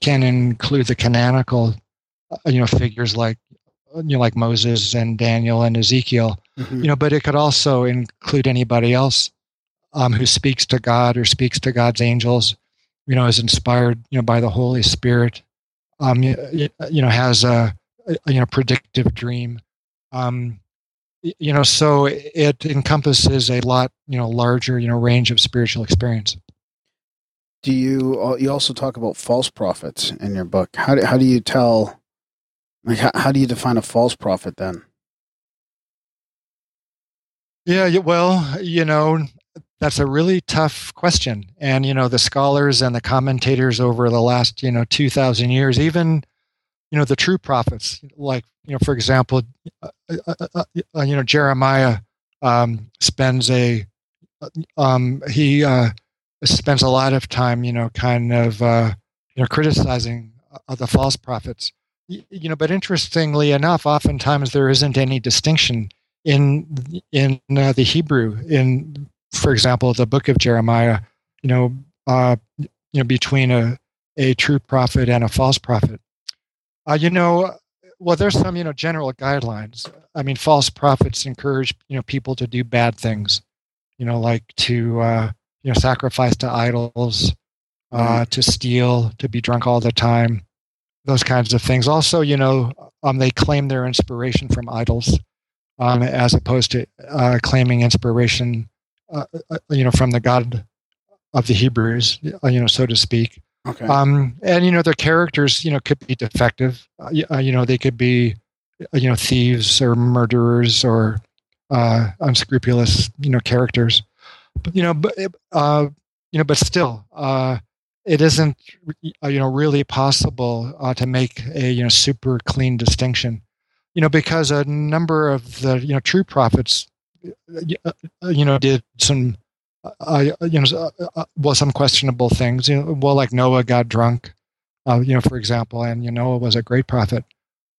can include the canonical, uh, you know, figures like you know like Moses and Daniel and Ezekiel. Mm-hmm. You know, but it could also include anybody else um, who speaks to God or speaks to God's angels, you know, is inspired, you know, by the Holy Spirit, um, you, you know, has a, a, you know predictive dream, um, you know, so it encompasses a lot, you know, larger, you know, range of spiritual experience.
Do you you also talk about false prophets in your book? How do, how do you tell? Like, how, how do you define a false prophet then?
Yeah, well, you know, that's a really tough question. And, you know, the scholars and the commentators over the last, you know, 2,000 years, even, you know, the true prophets, like, you know, for example, uh, uh, uh, uh you know, Jeremiah um, spends a, um, he uh, spends a lot of time, you know, kind of, uh, you know, criticizing the false prophets. You know, but interestingly enough, oftentimes there isn't any distinction in in uh, the Hebrew, in for example, the book of Jeremiah, you know, uh, you know, between a a true prophet and a false prophet. Uh, you know, well, there's some you know general guidelines. I mean, false prophets encourage you know people to do bad things, you know, like to uh, you know sacrifice to idols, uh, to steal, to be drunk all the time, those kinds of things. Also, you know, um, they claim their inspiration from idols, um, as opposed to uh, claiming inspiration, uh, uh, you know, from the God of the Hebrews, uh, you know, so to speak.
Okay.
Um, and you know, their characters, you know, could be defective. Uh, uh, you know, they could be, uh, you know, thieves or murderers or uh, unscrupulous, you know, characters. But you know, but uh, you know, but still, uh, it isn't, uh, you know, really possible uh, to make a you know super clean distinction. You know, because a number of the you know true prophets, uh, uh, you know, did some uh, you know, uh, uh, well, some questionable things. You know, well, like Noah got drunk, uh, you know, for example, and you know, Noah was a great prophet.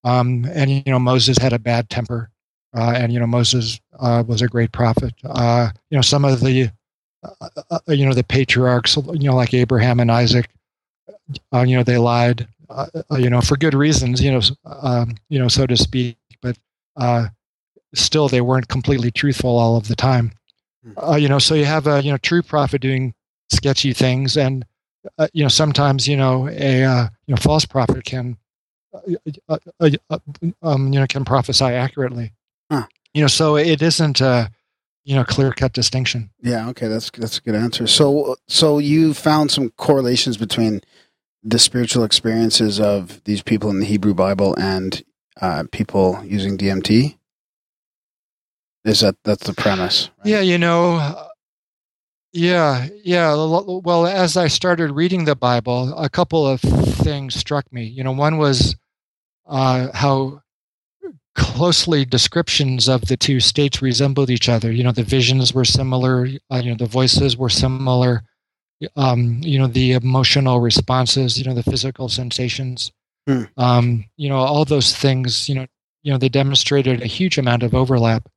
Um, and you know, Moses had a bad temper, uh, and you know, Moses uh, was a great prophet. Uh, you know, some of the, uh, uh, you know, the patriarchs, you know, like Abraham and Isaac, uh, you know, they lied, uh, uh, you know, for good reasons, you know, um, you know, so to speak, but uh, still, they weren't completely truthful all of the time uh, you know so you have a you know true prophet doing sketchy things and uh, you know sometimes you know a uh, you know false prophet can uh, uh, uh, um, you know can prophesy accurately
Huh.
you know so it isn't a you know clear cut distinction
Yeah, okay, that's that's a good answer. So so you found some correlations between the spiritual experiences of these people in the Hebrew Bible and uh, people using DMT. Is that that's the premise?
Yeah, you know, yeah, yeah. Well, as I started reading the Bible, a couple of things struck me. You know, one was uh, how closely descriptions of the two states resembled each other. You know, the visions were similar. Uh, you know, the voices were similar. Um, you know, the emotional responses. You know, the physical sensations.
Hmm.
Um, you know, all those things. You know, you know, they demonstrated a huge amount of overlap.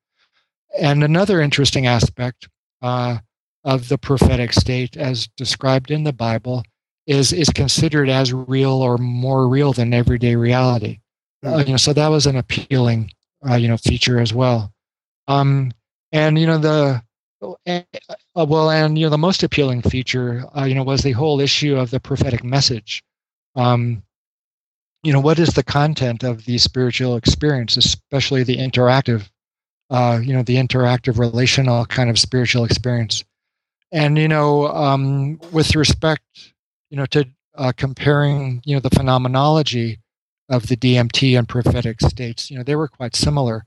And another interesting aspect uh, of the prophetic state, as described in the Bible, is is considered as real or more real than everyday reality. Uh, you know, so that was an appealing, uh, you know, feature as well. Um, and you know the uh, well, and you know the most appealing feature, uh, you know, was the whole issue of the prophetic message. Um, you know, what is the content of the spiritual experience, especially the interactive uh, you know, the interactive relational kind of spiritual experience. And, you know, um, with respect, you know, to uh, comparing, you know, the phenomenology of the DMT and prophetic states, you know, they were quite similar,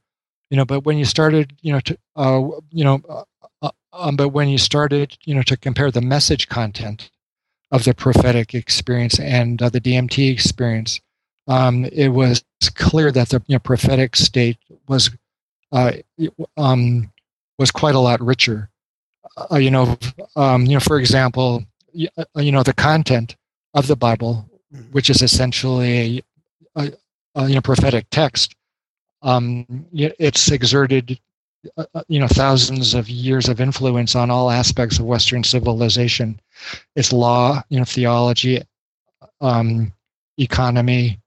you know, but when you started, you know, to, uh, you know, uh, uh, um, but when you started, you know, to compare the message content of the prophetic experience and uh, the DMT experience, um, it was clear that the you know, prophetic state was uh, um, was quite a lot richer. Uh, you know, um, you know, for example, you, uh, you know, the content of the Bible, which is essentially a, a, you know prophetic text, um, it's exerted uh, uh, you know thousands of years of influence on all aspects of Western civilization. Its law, you know, theology, um, economy,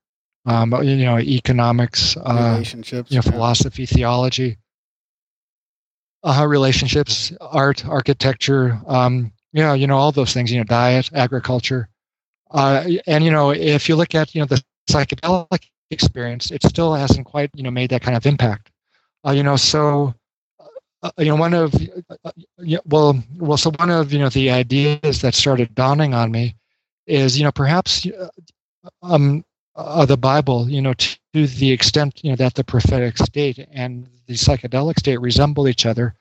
um, you know, economics, uh,
Relationships,
you know,
yeah.
philosophy, theology, uh, relationships, art, architecture, um, yeah, you know, all those things, you know, diet, agriculture. Uh, and, you know, if you look at, you know, the psychedelic experience, it still hasn't quite, you know, made that kind of impact. Uh, you know, so, uh, you know, one of, uh, yeah, well, well, so one of, you know, the ideas that started dawning on me is, you know, perhaps, uh, um, uh, the Bible, you know, to the extent you know that the prophetic state and the psychedelic state resemble each other,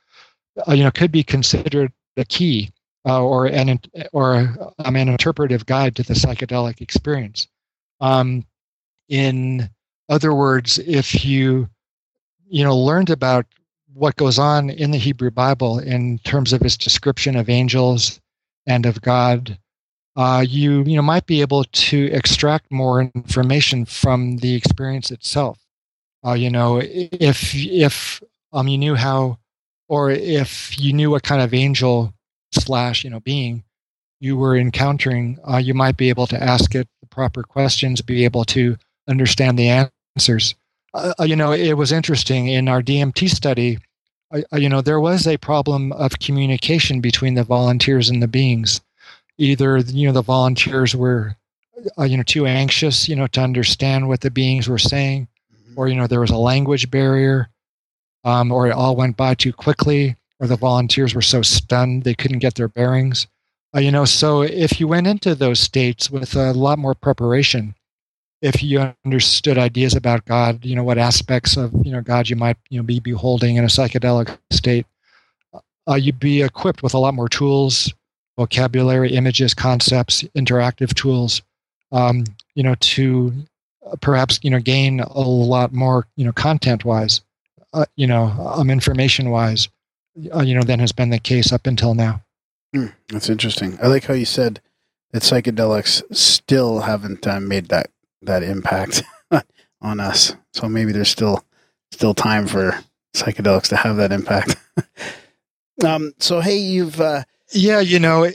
uh, you know, could be considered a key uh, or an or um, an interpretive guide to the psychedelic experience. Um, in other words, if you you know learned about what goes on in the Hebrew Bible in terms of its description of angels and of God uh, you you know might be able to extract more information from the experience itself. Uh, you know, if if um, you knew how, or if you knew what kind of angel slash you know being you were encountering, uh, you might be able to ask it the proper questions, be able to understand the answers. Uh, uh you know, it was interesting in our DMT study. Uh, uh, you know, there was a problem of communication between the volunteers and the beings. Either you know the volunteers were, uh, you know, too anxious, you know, to understand what the beings were saying, or you know there was a language barrier, um, or it all went by too quickly, or the volunteers were so stunned they couldn't get their bearings uh, you know, so if you went into those states with a lot more preparation, if you understood ideas about God, you know, what aspects of you know God you might you know be beholding in a psychedelic state, uh, you'd be equipped with a lot more tools, vocabulary, images, concepts, interactive tools, um, you know, to uh, perhaps you know gain a lot more you know content wise, uh, you know, um, information wise, uh, you know, than has been the case up until now.
Hmm, that's interesting. I like how you said that psychedelics still haven't uh, made that that impact on us. So maybe there's still still time for psychedelics to have that impact. um. So hey, you've uh,
yeah, you know.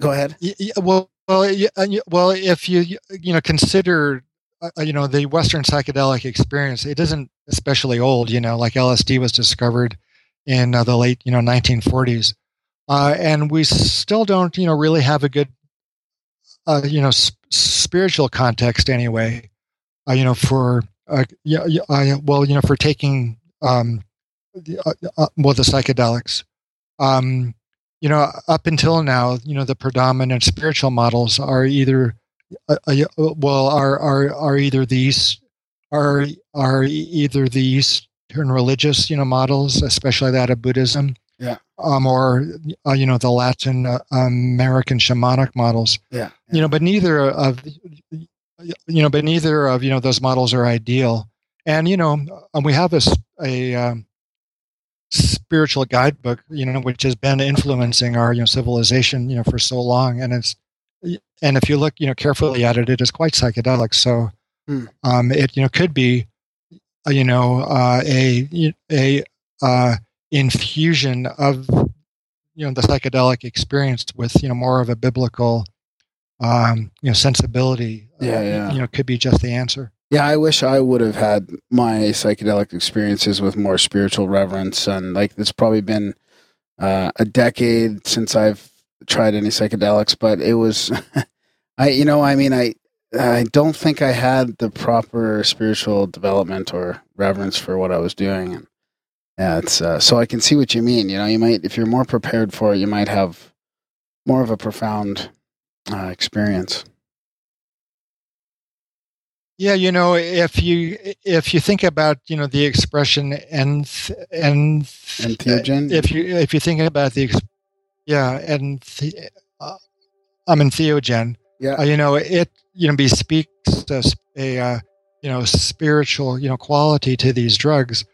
Go ahead.
Yeah, well, well, yeah, well, if you you know consider uh, you know the Western psychedelic experience, it isn't especially old. You know, like LSD was discovered in uh, the late you know 1940s uh, and we still don't, you know, really have a good, uh, you know, sp- spiritual context anyway. Uh, you know, for uh, yeah, uh, well, you know, for taking um, uh, uh, well the psychedelics. Um, you know, up until now, you know, the predominant spiritual models are either uh, uh, well are are are either these are are either the Eastern religious you know models, especially that of Buddhism,
yeah.
Um, or uh, you know the Latin uh, American shamanic models.
Yeah, yeah.
You know, but neither of you know, but neither of you know those models are ideal. And you know, um, we have a a um, spiritual guidebook, you know, which has been influencing our you know civilization, you know, for so long, and it's and if you look you know carefully at it, it is quite psychedelic. So,
hmm.
um, it you know could be, uh, you know, uh, a a uh, infusion of you know the psychedelic experience with you know more of a biblical um, you know sensibility.
Yeah,
uh,
yeah.
You know, could be just the answer.
Yeah, I wish I would have had my psychedelic experiences with more spiritual reverence, and like it's probably been uh, a decade since I've tried any psychedelics, but it was, I you know, I mean, I I don't think I had the proper spiritual development or reverence for what I was doing, and yeah, it's uh, so I can see what you mean. You know, you might if you're more prepared for it, you might have more of a profound uh, experience.
Yeah, you know, if you if you think about you know the expression and and
entheogen,
if you if you think about the yeah and uh, I'm entheogen,
yeah,
uh, you know it you know bespeaks a, a uh, you know spiritual you know quality to these drugs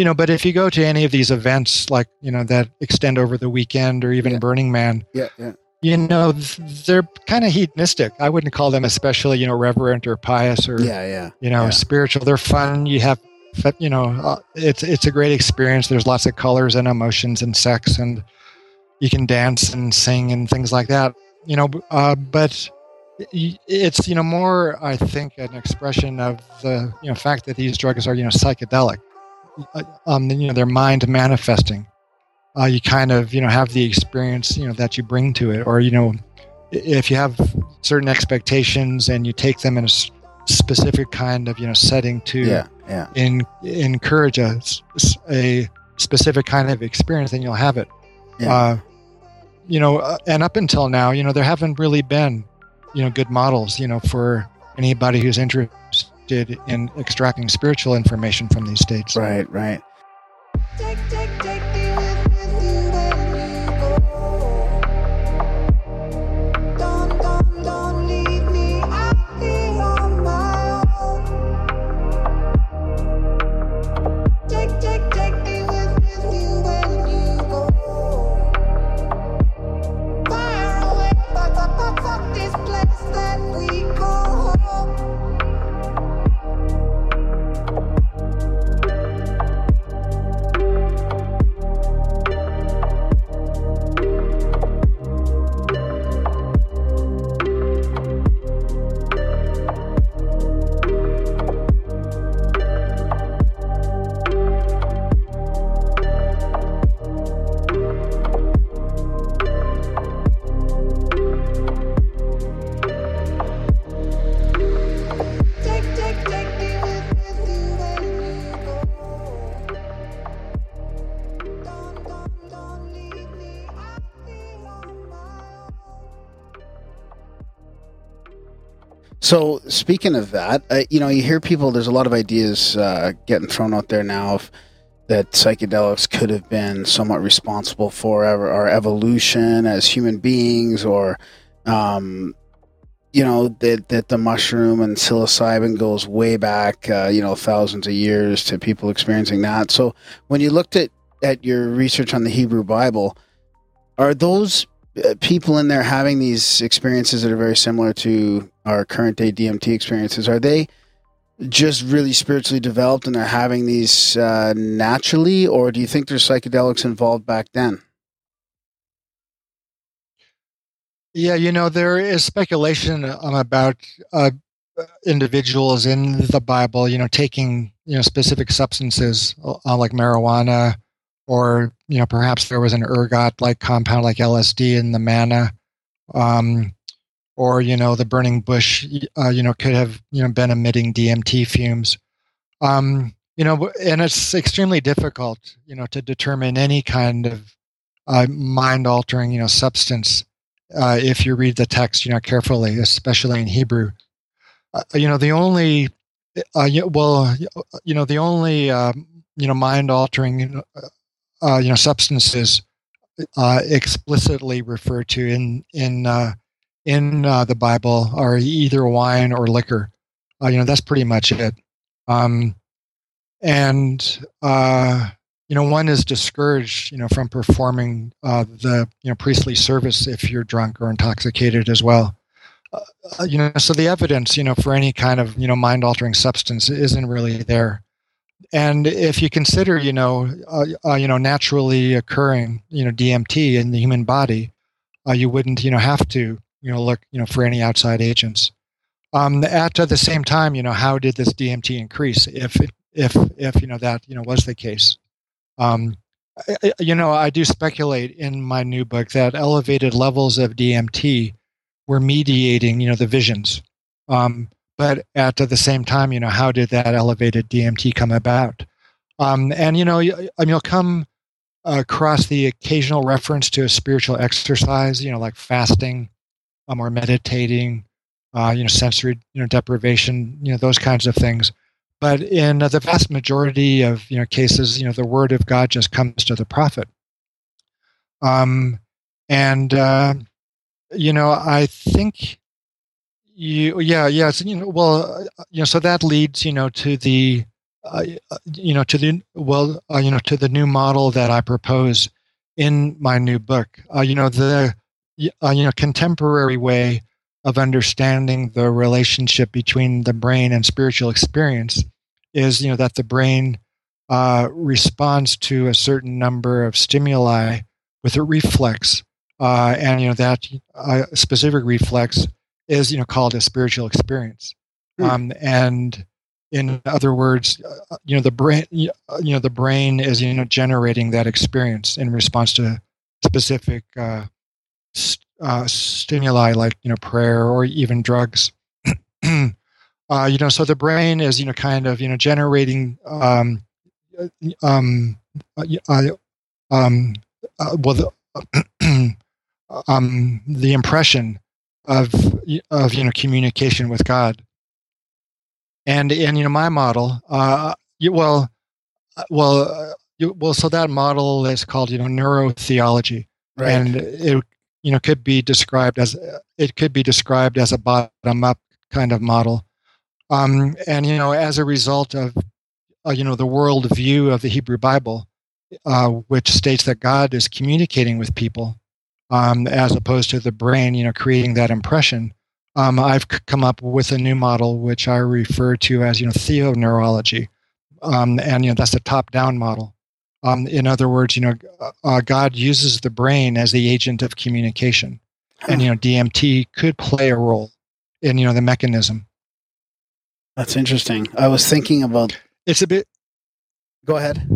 you know but if you go to any of these events like you know that extend over the weekend or even
yeah.
burning man
yeah yeah.
you know they're kind of hedonistic. I wouldn't call them especially you know reverent or pious or
yeah yeah.
you know
yeah.
spiritual. They're fun. You have you know uh, it's it's a great experience. There's lots of colors and emotions and sex and you can dance and sing and things like that you know uh, but it's you know more i think an expression of the you know fact that these drugs are you know psychedelic um, you know their mind manifesting uh, you kind of you know have the experience you know that you bring to it or you know if you have certain expectations and you take them in a specific kind of you know setting to
yeah, yeah.
In, encourage a, a specific kind of experience then you'll have it
yeah.
uh, you know uh, and up until now you know there haven't really been you know good models you know for anybody who's interested interested in extracting spiritual information from these states.
Right, right. Speaking of that, uh, you know, you hear people. There's a lot of ideas uh, getting thrown out there now of, that psychedelics could have been somewhat responsible for our, our evolution as human beings, or um, you know that that the mushroom and psilocybin goes way back, uh, you know, thousands of years to people experiencing that. So when you looked at at your research on the Hebrew Bible, are those people in there having these experiences that are very similar to our current day DMT experiences? Are they just really spiritually developed and they're having these uh, naturally, or do you think there's psychedelics involved back then?
Yeah, you know, there is speculation about uh, individuals in the Bible, you know, taking, you know, specific substances uh, like marijuana, or, you know, perhaps there was an ergot like compound like LSD in the manna. Um, or, you know, the burning bush, uh, you know, could have, you know, been emitting DMT fumes. Um, you know, and it's extremely difficult, you know, to determine any kind of uh, mind altering, you know, substance uh, if you read the text, you know, carefully, especially in Hebrew. Uh, you know, the only, uh, well, you know, the only, um, you know, mind altering, uh, you know, substances uh, explicitly referred to in in uh, in the Bible are either wine or liquor. you know, that's pretty much it. Um, and you know one is discouraged you know from performing uh, the you know priestly service if you're drunk or intoxicated as well uh, you know so the evidence you know for any kind of you know mind altering substance isn't really there and if you consider you know uh, uh you know naturally occurring you know DMT in the human body uh, you wouldn't you know have to you know look you know for any outside agents um, at the same time you know how did this DMT increase if if if you know that you know was the case um, you know, I do speculate in my new book that elevated levels of DMT were mediating, you know, the visions. Um, but at the same time, you know, how did that elevated DMT come about? Um, and you know, you'll come across the occasional reference to a spiritual exercise, you know, like fasting um, or meditating, uh, you know, sensory, you know, deprivation, you know, those kinds of things. But in the vast majority of you know cases, you know the word of God just comes to the prophet. Um, and uh, you know I think you yeah yeah so, you know well uh, you know so that leads you know to the uh, uh, you know to the well uh, you know to the new model that I propose in my new book. Uh, you know the uh, you know contemporary way of understanding the relationship between the brain and spiritual experience is you know that the brain responds to a certain number of stimuli with a reflex, and you know that specific reflex is you know called a spiritual experience, hmm. um, and in other words, uh, you know the brain you know the brain is you know generating that experience in response to specific uh, st- uh, stimuli like you know prayer or even drugs. uh, you know, so the brain is, you know, kind of, you know, generating, um, uh, um, uh, uh, um, uh, well, the, um, the impression of, of, you know, communication with God. And, and, you know, my model, uh, you, well, well, you, well, so that model is called, you know, neurotheology. Right. And it, you know, could be described as, it could be described as a bottom up kind of model um, and you know, as a result of uh, you know the world view of the Hebrew Bible, uh, which states that God is communicating with people, um, as opposed to the brain, you know, creating that impression. Um, I've come up with a new model which I refer to as you know theoneurology, um, and you know that's a top-down model. Um, in other words, you know, uh, God uses the brain as the agent of communication, and you know DMT could play a role in you know the mechanism.
That's interesting. I was thinking about.
It's a bit.
Go ahead.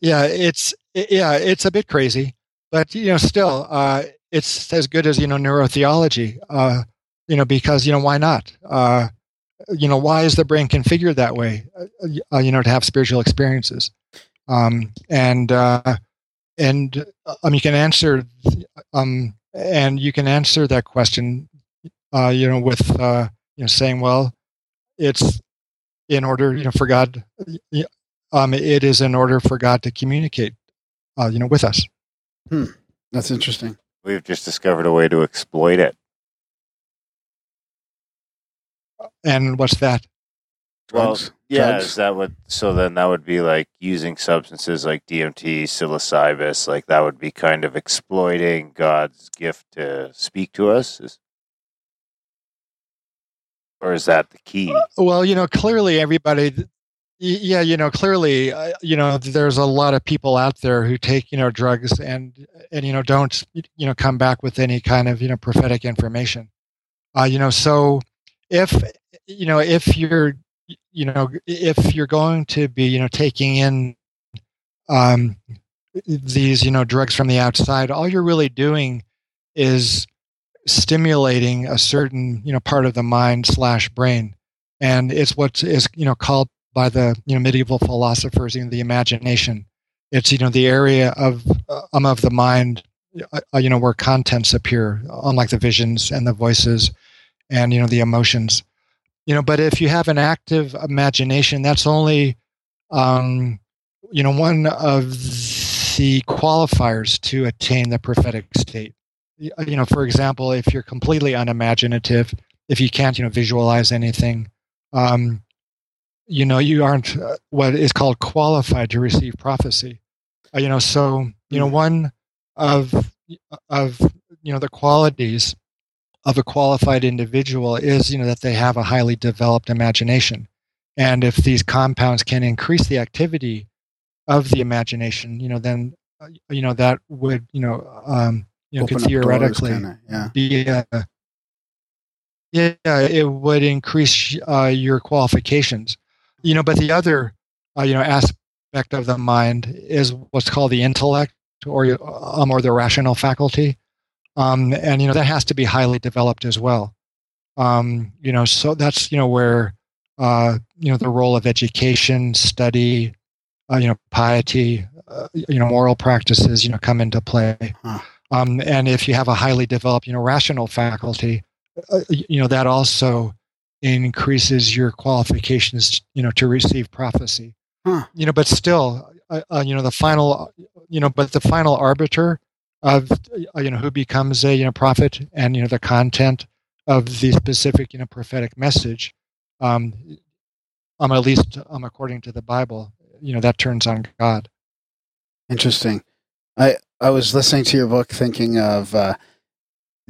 Yeah, it's yeah, it's a bit crazy, but you know, still, uh, it's as good as you know neurotheology. Uh, you know, because you know why not? Uh, you know, why is the brain configured that way? Uh, you know, to have spiritual experiences, um, and uh, and um, you can answer um, and you can answer that question uh, you know, with uh, you know saying, well, it's in order, you know, for God, um, it is in order for God to communicate, uh, you know, with us.
Hmm. That's interesting.
We've just discovered a way to exploit it.
And what's that?
Well,
Drugs?
yeah,
Drugs?
is that what? So then that would be like using substances like DMT, psilocybin, like that would be kind of exploiting God's gift to speak to us. Is, or is that the key?
Well, you know, clearly everybody, y- yeah, you know, clearly, uh, you know, there's a lot of people out there who take, you know, drugs and, and, you know, don't, you know, come back with any kind of, you know, prophetic information. Uh, you know, so if, you know, if you're, you know, if you're going to be, you know, taking in, um, these, you know, drugs from the outside, all you're really doing is stimulating a certain you know part of the mind slash brain and it's what is you know called by the you know medieval philosophers know the imagination. It's you know the area of uh, um, of the mind uh, you know where contents appear unlike the visions and the voices and you know the emotions. You know but if you have an active imagination that's only um you know one of the qualifiers to attain the prophetic state. Uh, you know for example if you're completely unimaginative if you can't you know visualize anything um you know you aren't uh, what is called qualified to receive prophecy. Uh, you know so you know one of of you know the qualities of a qualified individual is you know that they have a highly developed imagination. And if these compounds can increase the activity of the imagination you know then uh, you know that would you know um you know
Open
could
up doors,
theoretically
kinda, yeah.
be a, yeah it would increase uh, your qualifications you know but the other uh, you know aspect of the mind is what's called the intellect or um, or the rational faculty um, and you know that has to be highly developed as well um, you know so that's you know where uh, you know the role of education study uh, you know piety uh, you know moral practices you know come into play um, and if you have a highly developed you know rational faculty uh, you know that also increases your qualifications you know to receive prophecy
Huh.
you know but still uh, uh, you know the final you know but the final arbiter of uh, you know who becomes a you know prophet and you know the content of the specific you know prophetic message um um at least um according to the bible you know that turns on god
Interesting. I I was listening to your book, thinking of uh,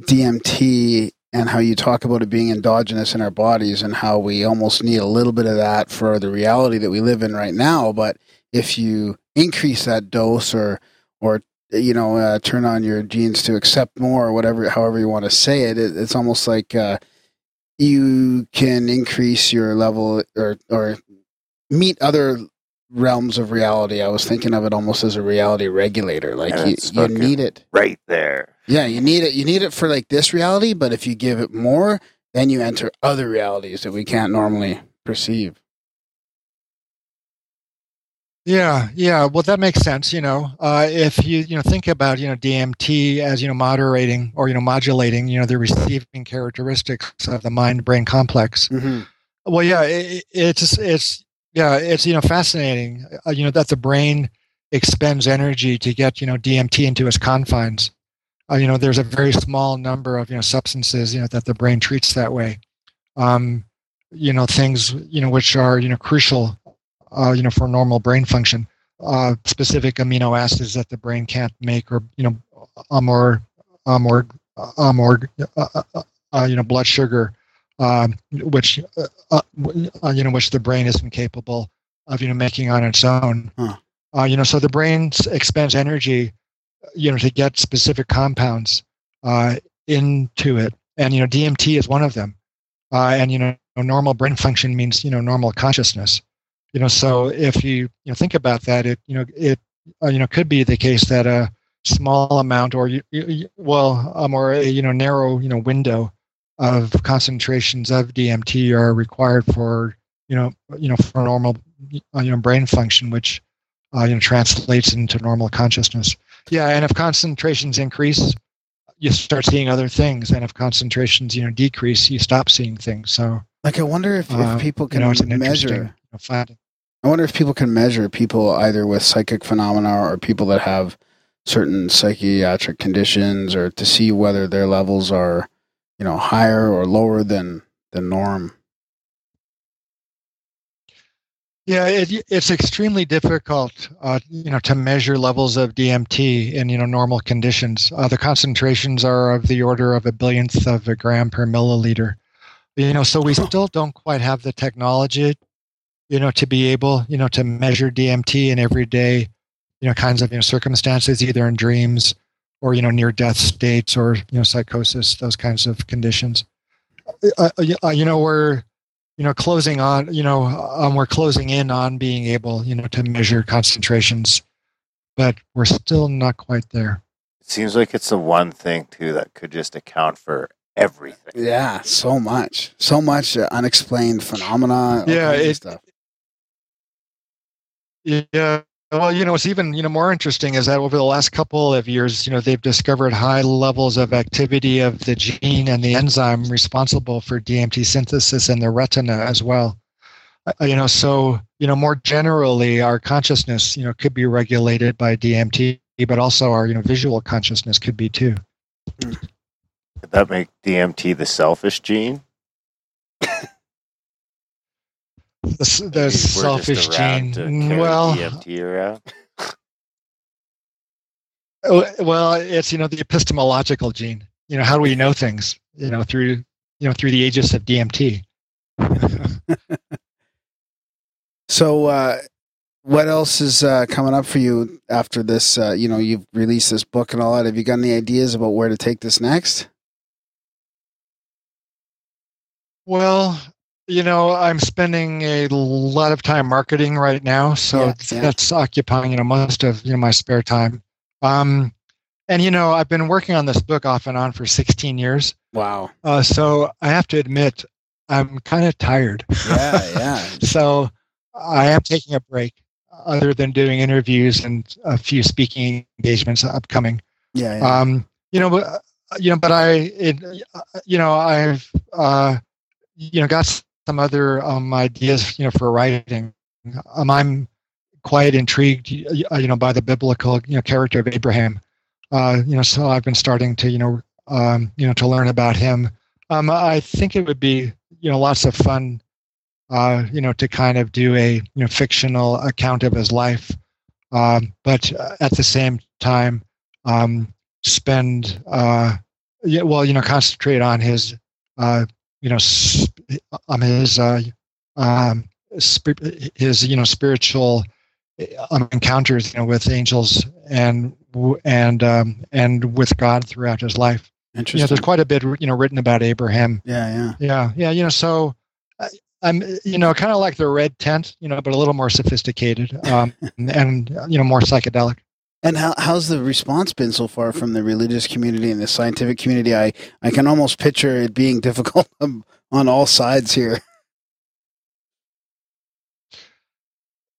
DMT and how you talk about it being endogenous in our bodies, and how we almost need a little bit of that for the reality that we live in right now. But if you increase that dose, or or you know, uh, turn on your genes to accept more, or whatever, however you want to say it, it it's almost like uh, you can increase your level or or meet other realms of reality. I was thinking of it almost as a reality regulator. Like you, you need it.
right there.
Yeah, you need it. You need it for like this reality, but if you give it more, then you enter other realities that we can't normally perceive.
Yeah, yeah. Well, that makes sense. You know, uh, if you you know think about you know DMT as you know moderating or you know modulating you know the receiving characteristics of the mind-brain complex.
Mm-hmm.
Well, yeah, it, it's it's yeah, it's you know fascinating. Uh, you know that the brain expends energy to get you know DMT into its confines. Uh, you know, there's a very small number of you know substances you know that the brain treats that way. Um, you know, things you know which are you know crucial uh, you know, for normal brain function. Uh, specific amino acids that the brain can't make, or you know, um, or um, or um, or uh, uh, uh, you know, blood sugar, um, which uh, uh, uh, you know, which the brain isn't capable of you know making on its own.
Huh.
Uh, you know, so the brain expends energy, you know, to get specific compounds uh, into it, and you know, DMT is one of them. Uh, and you know, normal brain function means you know normal consciousness you know so if you you know think about that it you know it uh, you know could be the case that a small amount or you, you, well um, or a you know narrow you know window of concentrations of DMT are required for you know you know for normal uh, you know brain function which uh, you know translates into normal consciousness yeah and if concentrations increase you start seeing other things, and if concentrations, you know, decrease, you stop seeing things. So,
like, I wonder if,
uh,
if people can measure.
you know, finding.
I wonder if people can measure people either with psychic phenomena or people that have certain psychiatric conditions, or to see whether their levels are, you know, higher or lower than the norm.
Yeah, it, it's extremely difficult, uh, you know, to measure levels of DMT in you know normal conditions. Uh, the concentrations are of the order of a billionth of a gram per milliliter. You know, so we still don't quite have the technology, you know, to be able, you know, to measure DMT in everyday, you know, kinds of you know circumstances, either in dreams or you know near death states or you know psychosis, those kinds of conditions. Uh, uh, you know, we're you know closing on you know um, we're closing in on being able you know to measure concentrations but we're still not quite there
It seems like it's the one thing too that could just account for everything.
Yeah, so much, so much uh, unexplained phenomena.
Yeah, it-
stuff.
yeah well you know what's even you know more interesting is that over the last couple of years you know they've discovered high levels of activity of the gene and the enzyme responsible for dmt synthesis in the retina as well Uh, you know so you know more generally our consciousness you know could be regulated by dmt but also our you know visual consciousness could be too
Could that make DMT the selfish gene?
The, the
Maybe we're just
selfish gene
to
Mm,
carry
well
DMT around.
Oh, well it's you know the epistemological gene you know how do we know things you know through you know through the aegis of dmt
So, uh, what else is uh, coming up for you after this? Uh, you know, you've released this book and all that. Have you got any ideas about where to take this next?
well you know i'm spending a lot of time marketing right now so
Yeah, yeah.
that's occupying you know most of you know my spare time um and you know i've been working on this book off and on for 16 years
Wow.
uh, so i have to admit i'm kind of tired
Yeah, yeah.
so I am taking a break, other than doing interviews and a few speaking engagements upcoming.
Yeah, yeah.
Um, you know, but uh, you know, but I, it, uh, you know, I've, uh, you know, got some other um, ideas, you know, for writing. Um, I'm quite intrigued, uh, you know, by the biblical, you know, character of Abraham. Uh, you know, so I've been starting to, you know, um, you know, to learn about him. Um, I think it would be, you know, lots of fun uh, you know, to kind of do a you know fictional account of his life, um, but uh, at the same time um, spend uh, yeah, well, you know, concentrate on his uh, you know sp- on his uh, um, sp- his you know spiritual um, encounters you know with angels and and um, and with God throughout his life. You know,
Interesting.
there's quite a bit you know written about Abraham.
yeah, yeah.
Yeah, yeah, you know, so I, I'm, you know, kind of like the red tent, you know, but a little more sophisticated, um, and you know, more psychedelic.
And how how's the response been so far from the religious community and the scientific community? I I can almost picture it being difficult on all sides here.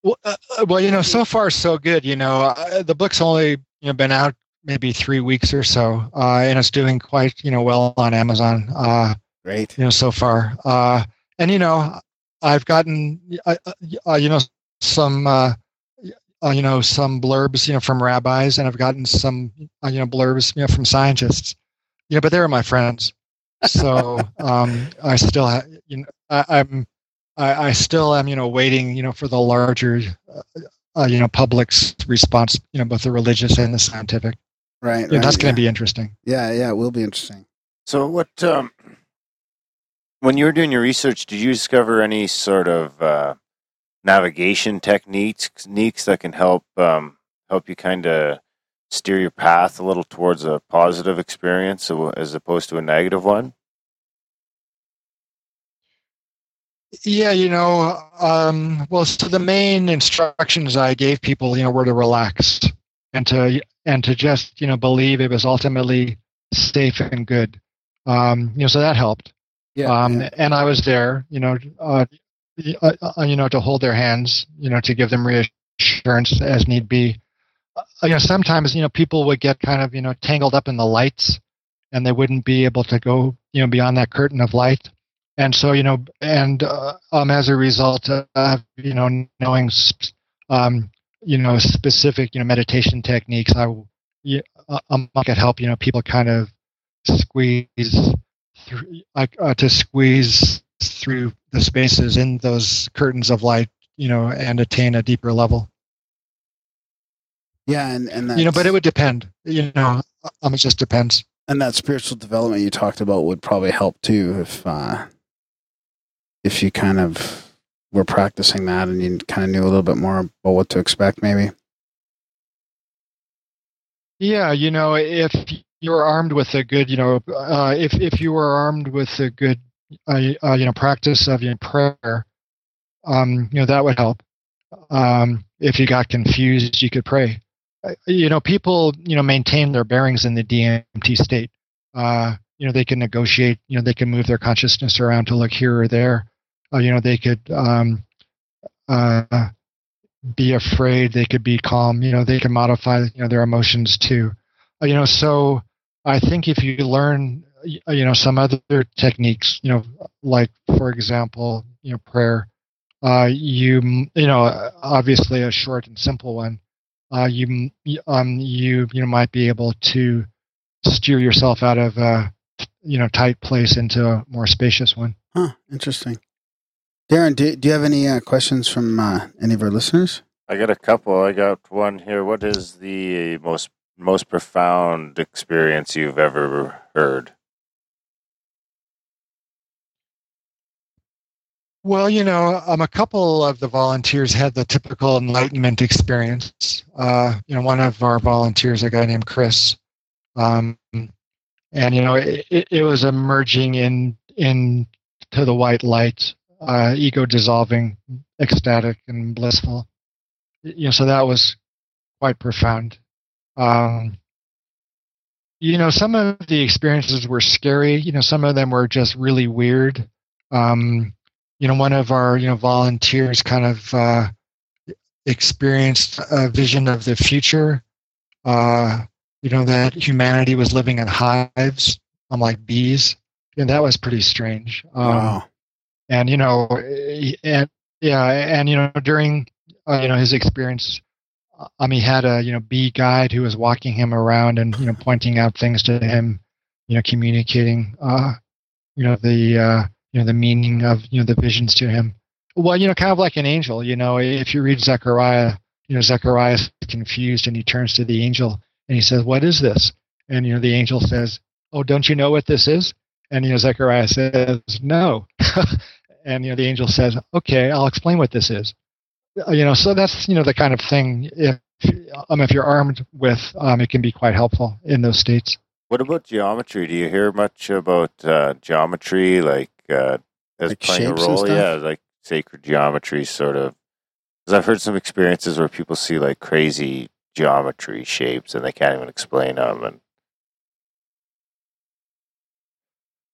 Well, uh, uh, well, you know, so far so good. You know, uh, the book's only you know been out maybe three weeks or so, uh, and it's doing quite you know well on Amazon. Uh,
Great.
you know, so far. Uh, and you know, I've gotten uh, uh, you know some uh, you know some blurbs you know from rabbis, and I've gotten some uh, you know blurbs you know from scientists. You know, but they're my friends, so um, I still ha- you know I, I'm I, I still am you know waiting you know for the larger uh, uh, you know public's response you know both the religious and the scientific.
Right.
You know,
right,
that's going
yeah.
to be interesting.
Yeah, yeah, it will be interesting.
So, what, um, when you were doing your research, did you discover any sort of uh, navigation techniques, techniques that can help um, help you kind of steer your path a little towards a positive experience as opposed to a negative one?
Yeah, you know, um, well, so the main instructions I gave people, you know, were to relax and to and to just, you know, believe it was ultimately safe and good. Um, you know, so that helped.
Yeah.
um,
yeah.
And I was there, you know, uh, y- uh, uh, you know, to hold their hands, you know, to give them reassurance as need be. Uh, you know, sometimes you know people would get kind of you know tangled up in the lights, and they wouldn't be able to go you know beyond that curtain of light and so you know and uh, um, as a result of you know knowing um, you know specific you know meditation techniques i um, I could help you know people kind of squeeze through uh, to squeeze through the spaces in those curtains of light you know and attain a deeper level.
Yeah and and
you know but it would depend you know um, it just depends.
And that spiritual development you talked about would probably help too if uh if you kind of were practicing that and you kind of knew a little bit more about what to expect maybe.
Yeah you know if you're armed with a good you know uh, if if you were armed with a good uh, uh, you know practice of your prayer um you know that would help. Um if you got confused you could pray. Uh, you know people you know maintain their bearings in the dmt state. Uh you know they can negotiate you know they can move their consciousness around to look here or there. Uh, you know they could um, uh, be afraid. They could be calm. You know they can modify you know their emotions too. Uh, you know so i think if you learn you know some other techniques you know like for example you know prayer uh, you you know obviously a short and simple one uh, you um you you know might be able to steer yourself out of a you know tight place into a more spacious one
huh interesting Darren, do, do you have any uh, questions from uh, any of our listeners?
I got a couple. I got one here. What is the most most profound experience you've ever heard?
Well, you know, um, a couple of the volunteers had the typical enlightenment experience. Uh, you know, one of our volunteers, a guy named Chris, um, and you know, it, it was emerging in in to the white light uh, ego dissolving, ecstatic, and blissful. You know, so that was quite profound. Um, you know, some of the experiences were scary. You know, some of them were just really weird. Um, you know, one of our you know volunteers kind of uh, experienced a vision of the future. Uh, you know that humanity was living in hives, unlike bees, and that was pretty strange. Um, wow and you know, and yeah, and you know, during uh, you know his experience, um, he had a you know bee guide who was walking him around and you know pointing out things to him, you know, communicating, uh, you know, the uh, you know the meaning of you know the visions to him. Well, you know, kind of like an angel. You know, if you read Zechariah, you know, Zechariah is confused and he turns to the angel and he says, "What is this?" And you know, the angel says, "Oh, don't you know what this is?" And you know, Zechariah says, "No." and you know the angel says, "Okay, I'll explain what this is." Uh, you know, so that's you know the kind of thing. If um, if you're armed with, um, it can be quite helpful in those states.
What about geometry? Do you hear much about uh, geometry, like uh, as like playing a role? Yeah, like sacred geometry, sort of. Because I've heard some experiences where people see like crazy geometry shapes and they can't even explain them, and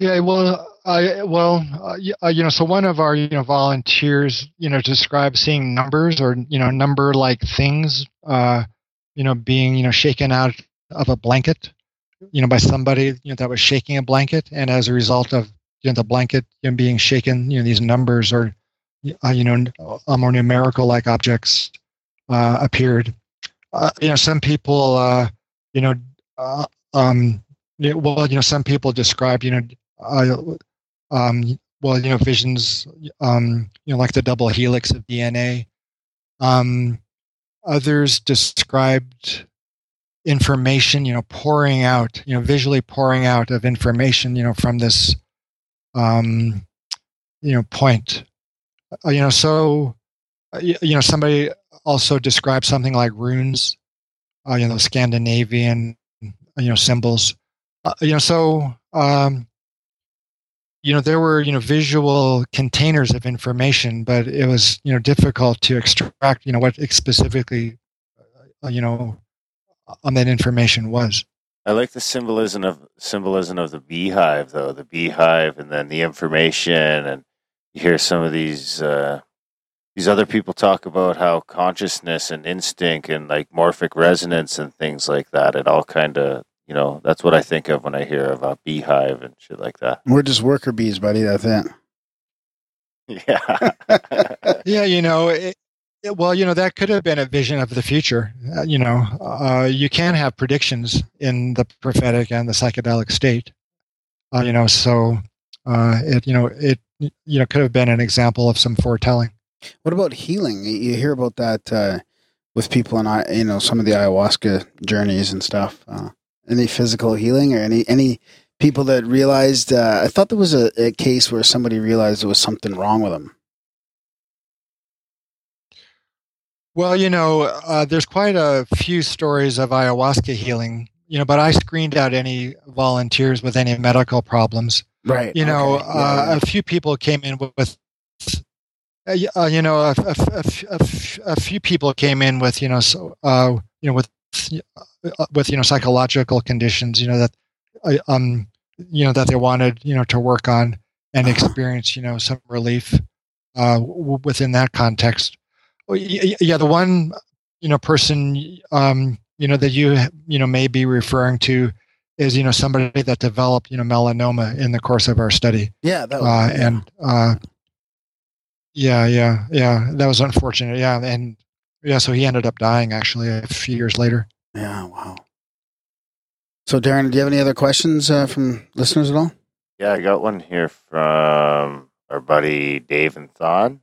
Yeah, well, I well, uh, uh, you know, so one of our you know volunteers, you know, described seeing numbers or you know number like things, uh, you know, being you know shaken out of a blanket, you know, by somebody you know that was shaking a blanket, and as a result of you know the blanket you know, being shaken, you know, these numbers or uh, you know more numerical like objects uh, appeared. Uh, you know, some people, uh, you know, uh, um, well, you know, some people describe, you know, uh, um, well, you know, visions, um, you know, like the double helix of DNA. Um, others described information, you know, pouring out, you know, visually pouring out of information, you know, from this, um, you know, point. Uh, you know, so, uh, you, you know, somebody also described something like runes, uh, you know, Scandinavian, you know, symbols. Uh, you know, so um, you know there were you know visual containers of information but it was you know difficult to extract you know what specifically uh, you know on that information was
i like the symbolism of symbolism of the beehive though the beehive and then the information and you hear some of these uh these other people talk about how consciousness and instinct and like morphic resonance and things like that it all kind of You know, that's what I think of when I hear about beehive and shit like that.
We're just worker bees, buddy. That's it.
Yeah.
yeah, you know, it, it- well, you know, that could have been a vision of the future. Uh, you know, uh, you can have predictions in the prophetic and the psychedelic state. Uh, you know, so uh, it, you know, it, you know, could have been an example of some foretelling.
What about healing? You- hear about that uh, with people in I- you know some of the ayahuasca journeys and stuff. Uh, any physical healing or any any people that realized? Uh, I thought there was a, a case where somebody realized there was something wrong with them.
Well, you know, uh, there's quite a few stories of ayahuasca healing. You know, but I screened out any volunteers with any medical problems.
Right.
You know,
okay,
uh,
yeah.
a few people came in with, with uh, uh, you know, a, a, a, a, a few people came in with, you know, so, uh, you know, with, uh, with, you know, psychological conditions, you know, that, uh, um, you know, that they wanted, you know, to work on and experience, you know, some relief, uh, w- within that context. Well, y- y- Yeah, the one, you know, person, um, you know, that you, you know, may be referring to is, you know, somebody that developed, you know, melanoma in the course of our study.
Yeah, that was,
Uh,
yeah.
and uh, yeah, yeah, yeah, that was unfortunate. Yeah, and yeah, so he ended up dying actually a few years later.
Yeah, wow. So, Darren, do you have any other questions uh, from listeners at all?
Yeah, I got one here from our buddy Dave and Thon.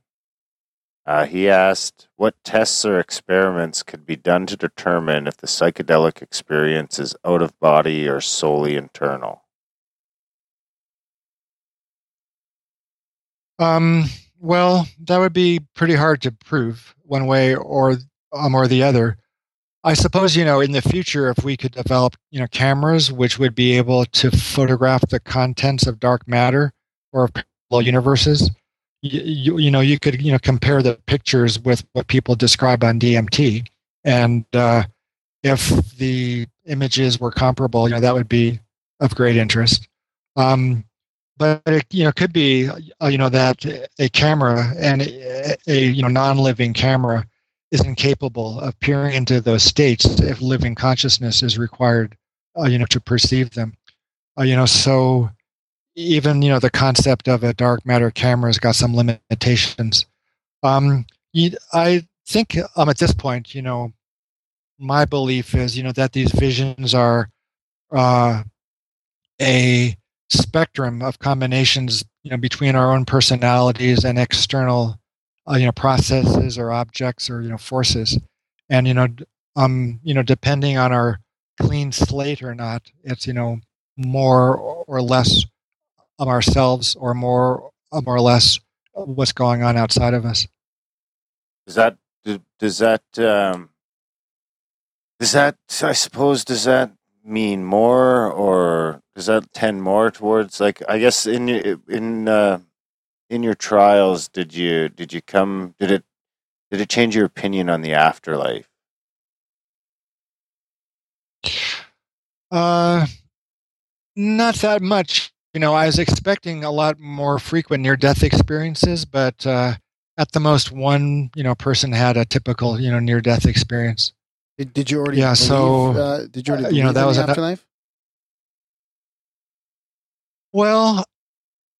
Uh, he asked, "What tests or experiments could be done to determine if the psychedelic experience is out of body or solely internal?"
Um, well, that would be pretty hard to prove one way or um, or the other. I suppose you know in the future if we could develop you know cameras which would be able to photograph the contents of dark matter or parallel universes, you, you, know you could you know compare the pictures with what people describe on DMT, and uh, if the images were comparable, you know that would be of great interest. Um, but it you know could be uh, you know that a camera and a, a you know non-living camera is incapable of peering into those states if living consciousness is required uh, you know to perceive them uh, you know so even you know the concept of a dark matter camera has got some limitations. Um you, i think um at this point you know my belief is you know that these visions are uh a spectrum of combinations you know between our own personalities and external uh, you know processes or objects or you know forces. And you know um you know depending on our clean slate or not it's you know more or less of ourselves or more uh, more or less what's going on outside of us
Does that does that um, does that I suppose does that mean more or does that tend more towards like I guess in in uh, in your trials did you did you come did it did it change your opinion on the afterlife?
Uh, not that much. You know, I was expecting a lot more frequent near-death experiences, but uh, at the most, one you know person had a typical you know near-death experience.
Did, did you already?
Yeah,
believe,
so,
uh, did you already?
uh, you know, that was an-
afterlife.
Well,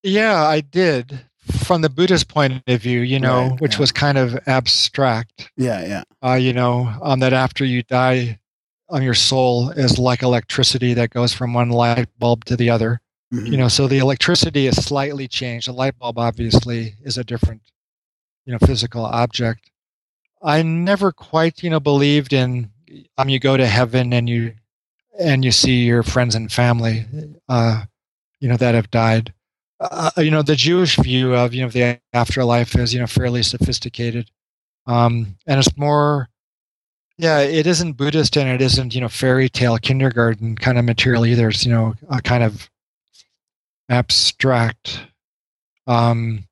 yeah, I did from the Buddhist point of view. You know,
Right,
which
yeah.
was kind of abstract.
Yeah, yeah.
Uh, you know, um, that after you die, um, your soul is like electricity that goes from one light bulb to the other.
Mhm.
you know so the electricity is slightly changed. The light bulb obviously is a different you know physical object. I never quite you know believed in um you go to heaven and you and you see your friends and family uh you know that have died. Uh, you know the jewish view of you know the afterlife is you know fairly sophisticated. Um and it's more yeah it isn't buddhist and it isn't you know fairy tale kindergarten kind of material either. It's you know a kind of abstract um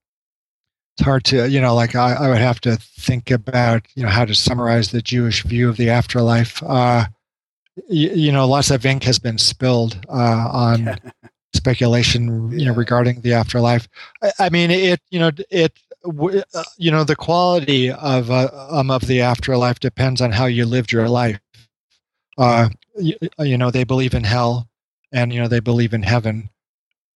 it's hard to you know like I, I would have to think about you know how to summarize the jewish view of the afterlife. Uh you, you know lots of ink has been spilled uh on speculation you know regarding the afterlife. I, I mean it you know it w- uh, you know the quality of uh, um, of the afterlife depends on how you lived your life. Uh, you, you, know, they believe in hell, and you know, they believe in heaven.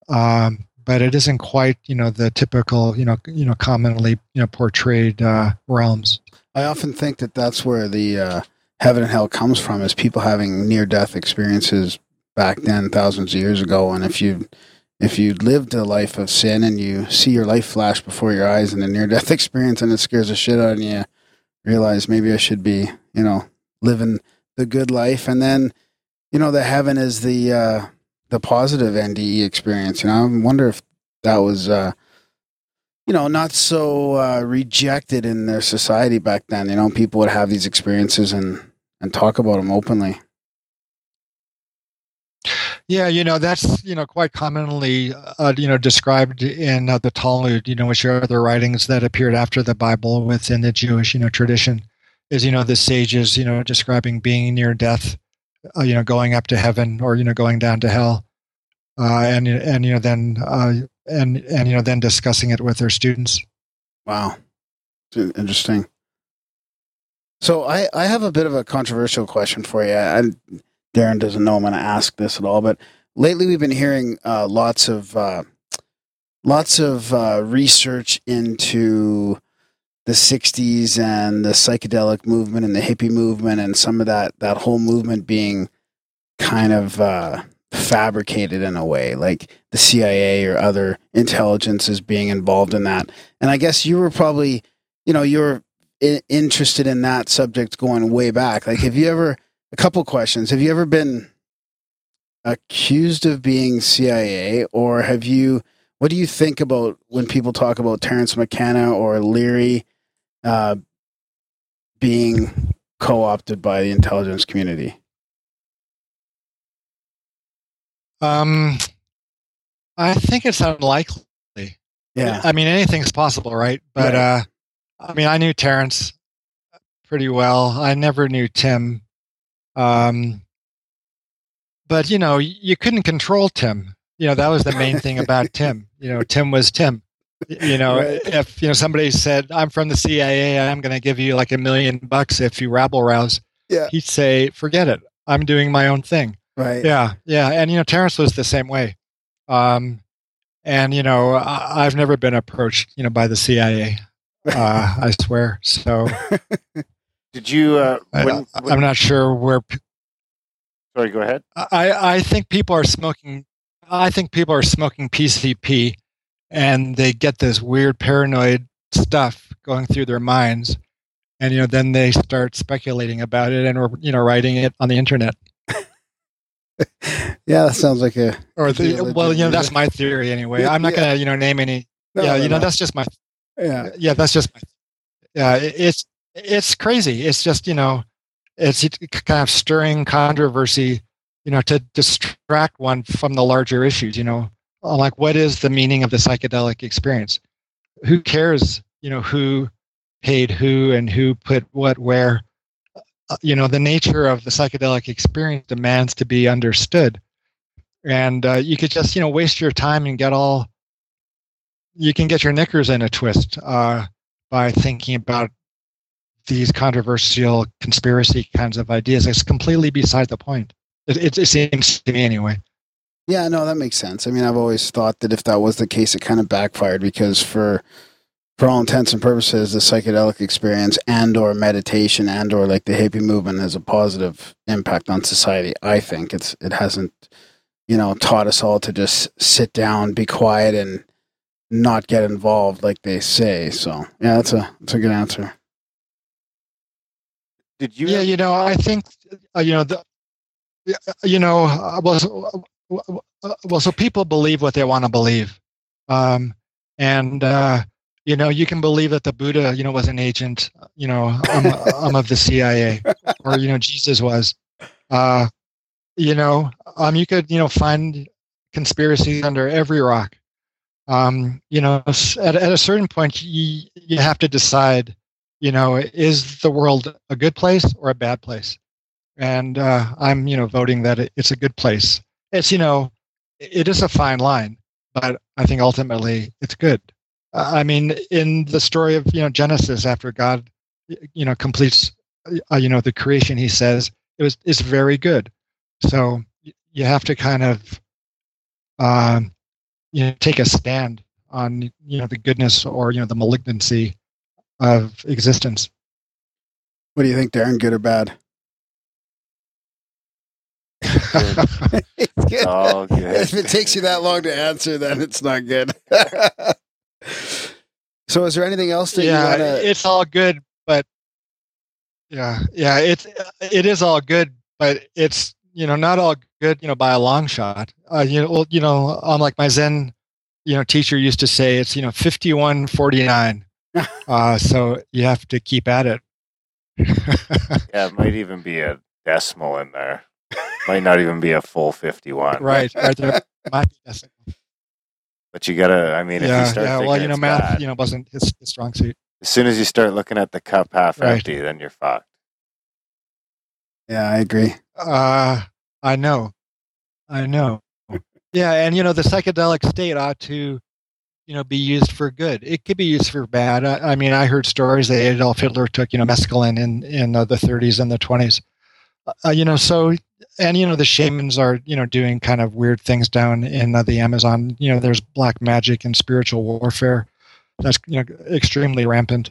Um, but it isn't quite, you know, the typical, you know, you know, commonly, you know, portrayed uh, realms.
I often think that that's where the uh, heaven and hell comes from, is people having near-death experiences back then, thousands of years ago, and if you if you lived a life of sin and you see your life flash before your eyes in a near-death experience and it scares the shit out of you, realize maybe I should be, you know, living the good life. And then, you know, the heaven is the uh, the positive NDE experience. Know, I wonder if that was, uh, you know, not so uh, rejected in their society back then. You know, people would have these experiences and and talk about them openly.
Yeah, you know that's you know quite commonly uh, you know described in uh, the Talmud, you know, which are other writings that appeared after the Bible within the Jewish you know tradition, is you know the sages you know describing being near death, uh, you know, going up to heaven or you know going down to hell, uh, and and you know then uh, and and you know then discussing it with their students.
Wow, interesting. So I I have a bit of a controversial question for you. I, Darren doesn't know I'm going to ask this at all, but lately we've been hearing uh, lots of uh, lots of uh, research into the 60s and the psychedelic movement and the hippie movement and some of that that whole movement being kind of uh, fabricated in a way like the CIA or other intelligences being involved in that and I guess you were probably you know you're interested in that subject going way back like have you ever a couple questions. Have you ever been accused of being CIA, or have you? What do you think about when people talk about Terence McKenna or Leary uh, being co-opted by the intelligence community?
Um, I think it's unlikely.
Yeah,
I mean anything's possible, right? But right. uh, I mean, I knew Terence pretty well. I never knew Tim um, but you know, you couldn't control Tim. You know, that was the main thing about Tim. You know, Tim was Tim. You know, right. if you know somebody said, "I'm from the CIA, I'm going to give you like a million bucks if you rabble rouse,"
yeah,
he'd say, "Forget it. I'm doing my own thing."
Right.
Yeah, yeah, and you know, Terence was the same way. Um, and you know, I, have never been approached, you know, by the CIA. Uh, I swear. So
Did you? Uh, when,
I, am not sure where.
Sorry, go ahead.
I I think people are smoking. I think people are smoking PCP, and they get this weird paranoid stuff going through their minds, and you know then they start speculating about it and or you know writing it on the internet.
yeah, that sounds like a.
Or the, well, you know that's my theory anyway. I'm not yeah. gonna you know name any. No, yeah, you know no. that's just my.
Yeah.
Yeah, that's just my. Yeah, it's it's crazy. It's just you know, it's kind of stirring controversy, you know, to distract one from the larger issues. You know, like what is the meaning of the psychedelic experience? Who cares? You know, who paid who and who put what where? Uh, you know, the nature of the psychedelic experience demands to be understood, and uh, you could just you know waste your time and get all. You can get your knickers in a twist uh, by thinking about these controversial conspiracy kinds of ideas. It's completely beside the point. It, it, it, seems to me anyway.
Yeah, no, that makes sense. I mean, I've always thought that if that was the case, it kind of backfired because for for all intents and purposes, the psychedelic experience and or meditation and or like the hippie movement has a positive impact on society. I think it's it hasn't, you know, taught us all to just sit down, be quiet, and not get involved like they say. So yeah, that's a that's a good answer.
Did you?
Yeah, you know, I think uh, you know the, you know, I well, so, uh, well, so people believe what they want to believe, um, and uh, you know, you can believe that the Buddha, you know, was an agent, you know, I'm of the CIA, or you know, Jesus was. Uh, you know, um, you could, you know, find conspiracies under every rock. Um, you know, at, at a certain point, you, you have to decide you know, is the world a good place or a bad place? And uh, I'm, you know, voting that it's a good place. It's, you know, it is a fine line, but I think ultimately it's good. I mean, in the story of, you know, Genesis, after God, you know, completes, uh, you know, the creation, he says, it was is very good. So you have to kind of um, you know take a stand on you know the goodness or you know the malignancy of existence.
What do you think, Darren? Good or bad? It's good.
all good.
if it takes you that long to answer, then it's not good. so, is there anything else that
yeah,
you want to?
it's all good, but yeah, yeah, it's it is all good, but it's you know not all good, you know, by a long shot. Uh, you know, well, you know, unlike my Zen, you know, teacher used to say, it's you know fifty one forty nine. uh, so you have to keep at it.
Yeah, it might even be a decimal in there. Might not even be a full 51.
right, right there might be decimal.
But you gotta, I mean, if you
Yeah,
start
yeah. Well, you know, math,
bad,
you know, wasn't his, his strong suit.
as soon as you start looking at the cup half
Right.
empty, then you're fucked.
Yeah, I agree.
Uh, I know, I know. Yeah, and you know, the psychedelic state ought to, you know, be used for good. It could be used for bad. I, I mean, I heard stories that Adolf Hitler took, you know, mescaline in in uh, the 30s and the 20s. Uh, you know, so and you know, the shamans are, you know, doing kind of weird things down in uh, the Amazon. You know, there's black magic and spiritual warfare that's you know extremely rampant.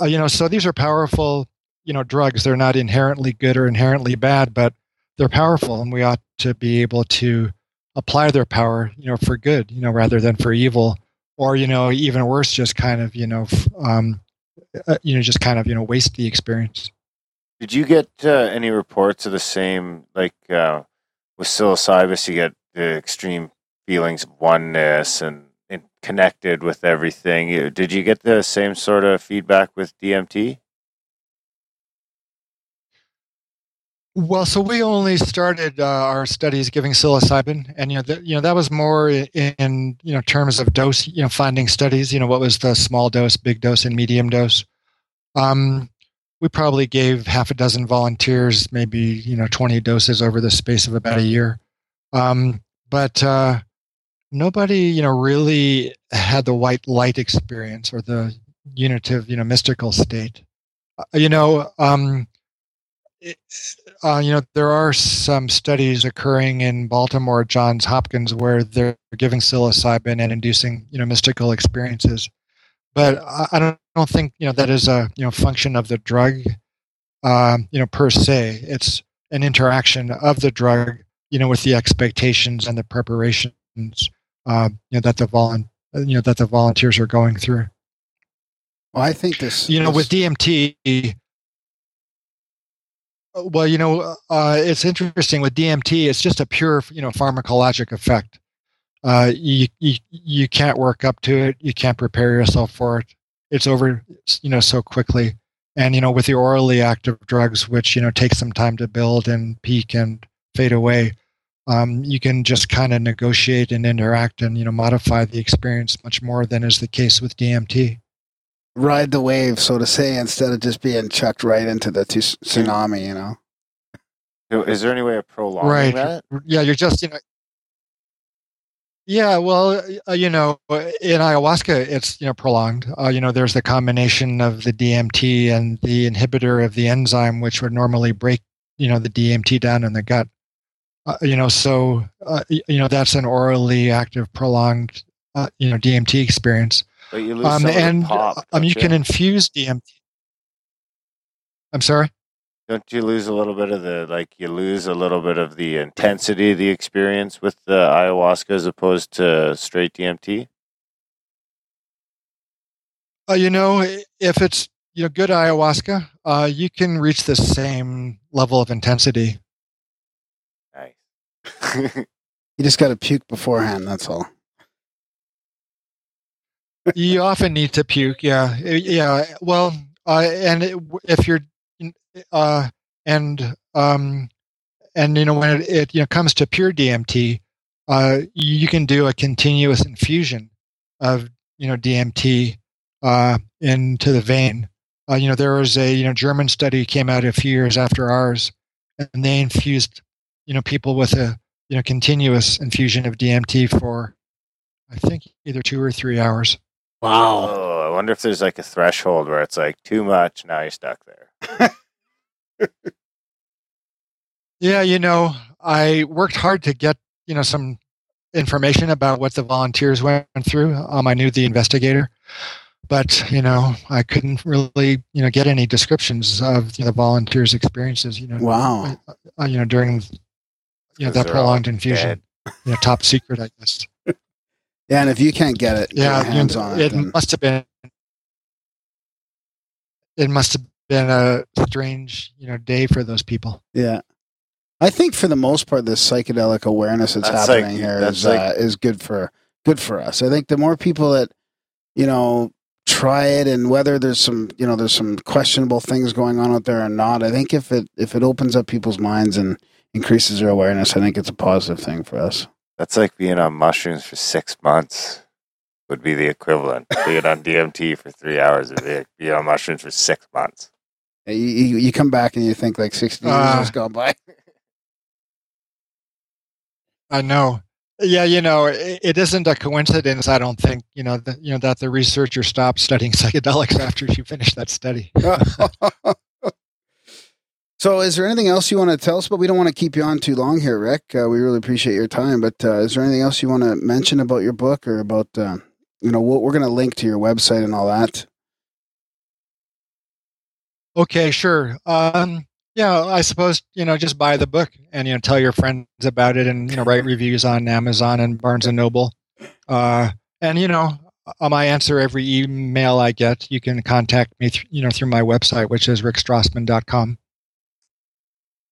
Uh, you know, so these are powerful, you know, drugs. They're not inherently good or inherently bad, but they're powerful, and we ought to be able to apply their power, you know, for good, you know, rather than for evil, or you know, even worse, just kind of, you know, um, uh, you know, just kind of, you know, waste the experience.
Did you get uh, any reports of the same, like uh, with psilocybin, you get the extreme feelings of oneness and, and connected with everything. Did you get the same sort of feedback with DMT?
Well, so we only started uh, our studies giving psilocybin, and you know, th- you know, that was more i- in you know terms of dose, you know, finding studies. You know, what was the small dose, big dose, and medium dose. Um, we probably gave half a dozen volunteers, maybe you know, twenty doses over the space of about a year. Um, but uh, nobody, you know, really had the white light experience or the unitive, you know, mystical state. Uh, you know. Um, uh, you know, there are some studies occurring in Baltimore, Johns Hopkins, where they're giving psilocybin and inducing, you know, mystical experiences. But I, I don't, don't think, you know, that is a, you know, function of the drug, um, you know, per se. It's an interaction of the drug, you know, with the expectations and the preparations, uh, you know, that the volun, you know, that the volunteers are going through.
Well, I think this.
You know, with DMT, well, you know, uh, it's interesting with DMT. It's just a pure, you know, pharmacologic effect. Uh, you, you you can't work up to it. You can't prepare yourself for it. It's over, you know, so quickly. And you know, with the orally active drugs, which you know take some time to build and peak and fade away, um, you can just kind of negotiate and interact and you know modify the experience much more than is the case with DMT.
ride the wave, so to say, instead of just being chucked right into the t- tsunami. You know.
Is there any way of prolonging
right
that?
yeah you're just you know yeah well uh, you know in ayahuasca it's you know prolonged. Uh, you know there's the combination of the dmt and the inhibitor of the enzyme which would normally break you know the dmt down in the gut. Uh, you know so uh, you know that's an orally active prolonged uh, you know dmt experience.
But you lose
um,
some of the
and
pop.
um, you
don't
can infuse dmt i'm sorry
Don't you lose a little bit of the like? You lose a little bit of the intensity of the experience with the ayahuasca as opposed to straight DMT.
Uh, you know, if it's you know good ayahuasca, uh, you can reach the same level of intensity.
Nice.
You just got to puke beforehand. That's all.
you often need to puke. Yeah, yeah. Well, uh, and it, if you're, uh, and um, and you know when it, it you know comes to pure DMT, uh, you can do a continuous infusion of you know DMT uh, into the vein. Uh, you know there was a you know German study came out a few years after ours, and they infused you know people with a you know continuous infusion of DMT for I think either two or three hours. Wow.
Oh, I wonder if there's like a threshold where it's like too much. Now you're stuck there.
Yeah, you know, I worked hard to get you know some information about what the volunteers went through. Um, I knew the investigator, but you know, I couldn't really you know get any descriptions of you know, the volunteers' experiences. You know,
Wow.
uh, you know during you know that prolonged infusion. You know, top secret, I guess.
Yeah, and if you can't get it,
Yeah,
hands
you know,
on it.
it
then-
must have been. It must have been a strange, you know, day for those people.
Yeah. I think for the most part, this psychedelic awareness that's,
That's like-
happening here
that's
is
like-
uh, is good for good for us. I think the more people that you know try it, and whether there's some you know there's some questionable things going on out there or not, I think if it if it opens up people's minds and increases their awareness, I think it's a positive thing for us.
That's like being on mushrooms for six months. Would be the equivalent. being on DMT for three hours a day. Being on mushrooms for six months.
You, you, you come back and you think like sixty years
Ah.
has gone by.
I know. Yeah, you know, it, it isn't a coincidence. I don't think you know that you know that the researcher stopped studying psychedelics after she finished that study.
so, is there anything else you want to tell us? But we don't want to keep you on too long here, Rick. Uh, we really appreciate your time. But uh, is there anything else you want to mention about your book or about, uh, you know, we'll, we're going to link to your website and all that.
Okay, sure. Um, yeah, I suppose you know just buy the book and you know tell your friends about it and you know write reviews on Amazon and Barnes and Noble. Uh, and you know, um, I answer every email I get. You can contact me, th- you know, through my website, which is rickstrassman.com.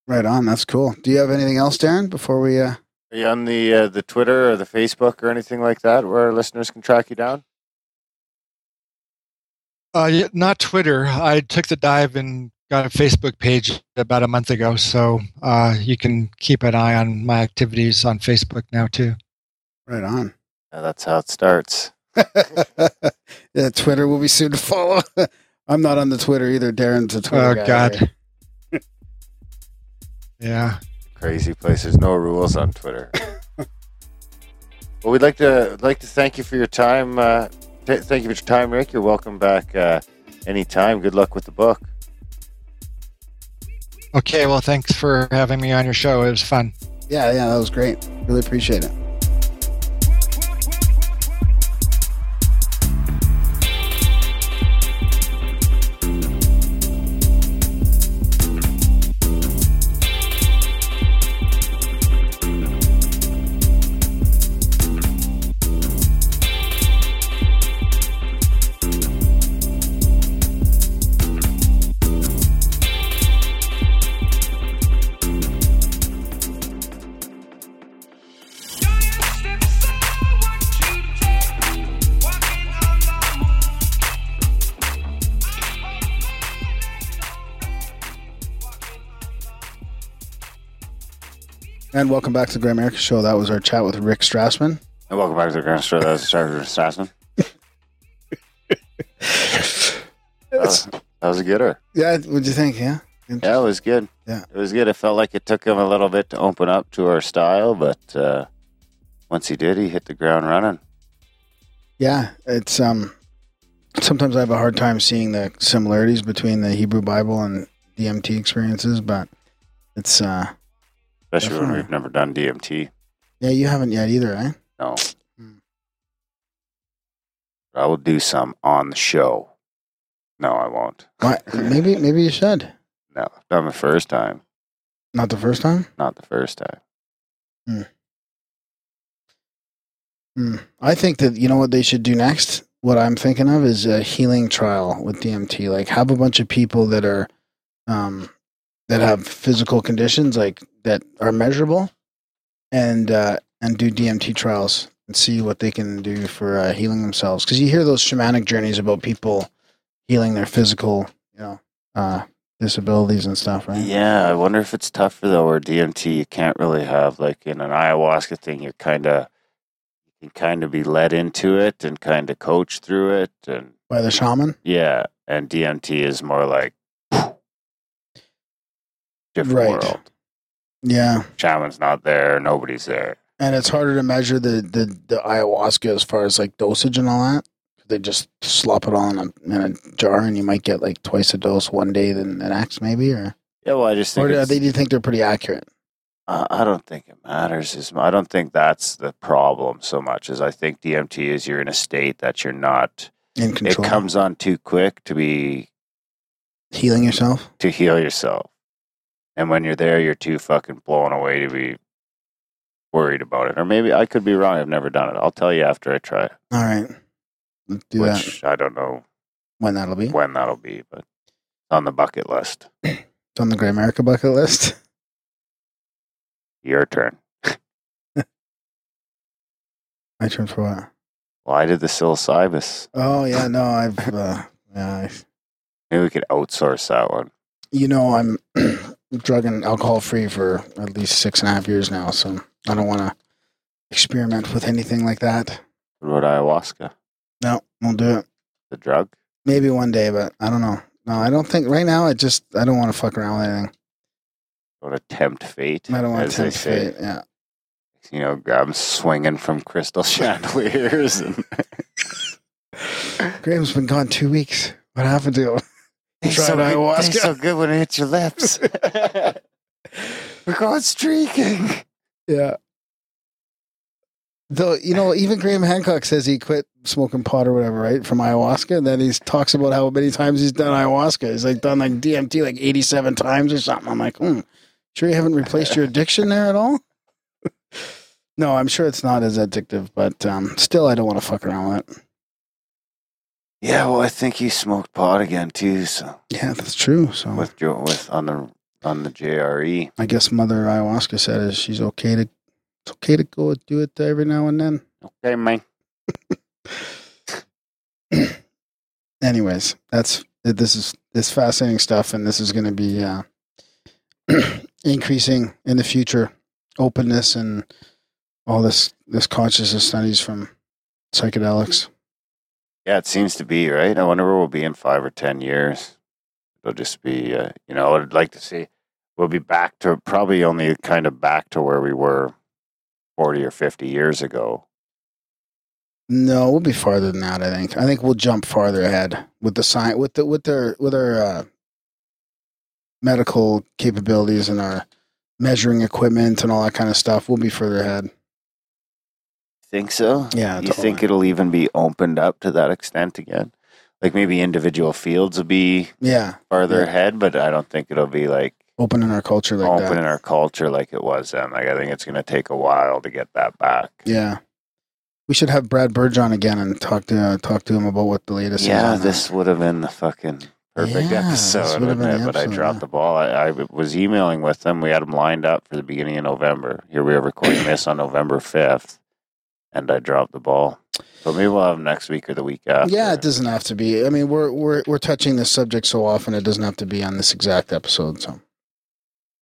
Right on. That's cool. Do you have anything else, Darren, before we? Uh...
Are you on the uh, the Twitter or the Facebook or anything like that where our listeners can track you down?
Uh, not Twitter. I took the dive and got a Facebook page about a month ago, so uh, you can keep an eye on my activities on Facebook now too.
Right on.
Yeah, that's how it starts.
yeah, Twitter will be soon to follow. I'm not on the Twitter either. Darren's a Twitter
Oh
guy.
God. yeah.
Crazy place. There's no rules on Twitter. well, we'd like to like to thank you for your time. Uh, th- thank you for your time, Rick. You're welcome back uh, anytime. Good luck with the book.
Okay. Well, thanks for having me on your show. It was fun.
Yeah, yeah, that was great. Really appreciate it. And welcome back to the Grimerica Show. That was our chat with Rick Strassman.
And welcome back to the Grand Show. That was Sergeant Assassin. That was, that was a gooder.
Yeah, what'd you think? Yeah.
Yeah, it was good.
Yeah.
It was good. It felt like it took him a little bit to open up to our style, but uh, once he did, he hit the ground running.
Yeah, it's um. Sometimes I have a hard time seeing the similarities between the Hebrew Bible and DMT experiences, but it's uh.
Especially when we've never done DMT.
Yeah, you haven't yet either, eh?
No. I will do some on the show. No, I won't.
Why? maybe maybe you should.
No, not the first time.
Not the first time.
Not the first time.
Hmm. Hmm. I think that you know what they should do next. What I'm thinking of is a healing trial with DMT. Like have a bunch of people that are, um, that have physical conditions like that are measurable, and uh, and do DMT trials and see what they can do for uh, healing themselves. Because you hear those shamanic journeys about people healing their physical, you know, uh, disabilities and stuff, right?
Yeah, I wonder if it's tougher though, or DMT you can't really have like in an ayahuasca thing. You're kind of you can kind of be led into it and kind of coach through it, and
By the shaman.
yeah, and DMT is more like different
Right.
world.
Yeah.
Shaman's not there, nobody's there.
And it's harder to measure the, the, the ayahuasca as far as like dosage and all that. They just slop it all in a, in a jar, and you might get like twice a dose one day than the next, maybe. Or
Yeah, well, I just
or do they do you think they're pretty accurate?
Uh, I don't think it matters. As mu- I don't think that's the problem so much as I think DMT is you're in a state that you're not.
In control.
It comes on too quick to be
Healing yourself.
to heal yourself, and when you're there, you're too fucking blown away to be worried about it. Or maybe I could be wrong. I've never done it. I'll tell you after I try. it,
All right. Let's do that.
I don't know
When that'll be.
when that'll be, but on the bucket list.
It's on the Grimerica bucket list.
Your turn.
My turn for what?
Well, I did the psilocybus.
Oh yeah, no, I've uh, yeah, I,
Maybe we could outsource that one.
you know, I'm drug and alcohol free for at least six and a half years now, so I don't want to experiment with anything like that.
What about ayahuasca?
No, won't do it.
The drug?
Maybe one day, but I don't know. No, I don't think right now. I just I don't want to fuck around with anything.
Don't tempt fate.
I don't want to tempt
say.
fate. Yeah.
You know, grab 'em swinging from crystal chandeliers. And
Graham's been gone two weeks. What happened to him? Tried
so good-
ayahuasca.
tastes so good when it hits your lips. We're going streaking.
Yeah. Though you know, even Graham Hancock says he quit smoking pot or whatever, right, from ayahuasca. And then he talks about how many times he's done ayahuasca. He's like done like DMT like eighty-seven times or something. I'm like, hmm, sure you haven't replaced your addiction there at all? no, I'm sure it's not as addictive, but um, still, I don't want to fuck around with it.
Yeah, well, I think he smoked pot again too. So
Yeah, that's true. So
with Jo- with on the on the. JRE.
I guess Mother Ayahuasca said is she's okay to it's okay to go do it every now and then.
Okay, man.
anyways, that's this is this fascinating stuff, and this is going to be uh, increasing in the future. Openness and all this this consciousness studies from psychedelics.
Yeah, it seems to be right. I wonder where we'll be in five or ten years. It'll just be, uh, you know, I'd like to see. We'll be back to probably only kind of back to where we were forty or fifty years ago.
No, we'll be farther than that. I think. I think we'll jump farther ahead with the science, with the with their with our uh, medical capabilities and our measuring equipment and all that kind of stuff. We'll be further ahead.
Think so?
Yeah,
You think it'll even be opened up to that extent again? Like maybe individual fields will be
Yeah,
farther
Yeah.
ahead, but I don't think it'll be like
open in our culture like
open
that.
in our culture like it was then. Like I think it's going to take a while to get that back.
Yeah. We should have Brad Burge on again and talk to uh, talk to him about what the latest is.
Yeah, this would have been the fucking perfect
Yeah,
episode,
would have
wouldn't
been
it?
the
But I
episode,
dropped the ball. I, I was emailing with them. We had them lined up for the beginning of November. Here we are recording this on November 5th, and I dropped the ball. So maybe we'll have next week or the week after.
Yeah, it doesn't have to be. I mean, we're we're we're touching this subject so often, it doesn't have to be on this exact episode. So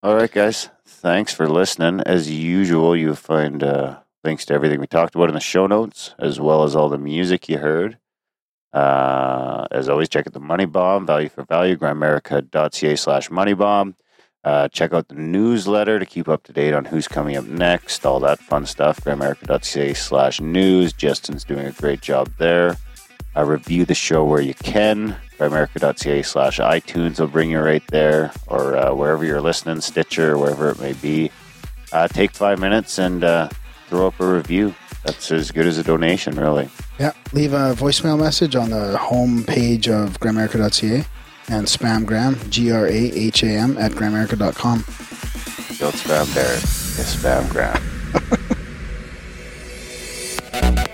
All right, guys. Thanks for listening. As usual, you'll find uh, links to everything we talked about in the show notes, as well as all the music you heard. Uh, as always, check out the Money Bomb, Value for Value, grimerica.ca slash Money Bomb. Uh, check out the newsletter to keep up to date on who's coming up next, all that fun stuff. grimerica.ca slash news. Justin's doing a great job there. Uh, review the show where you can. grimerica.ca slash iTunes will bring you right there, or uh, wherever you're listening, Stitcher, wherever it may be. Uh, take five minutes and uh, throw up a review. That's as good as a donation, really.
yeah, leave a voicemail message on the home page of grimerica.ca and spamgram, G R A H A M, at grimerica.com.
Don't spam there, it's spamgram.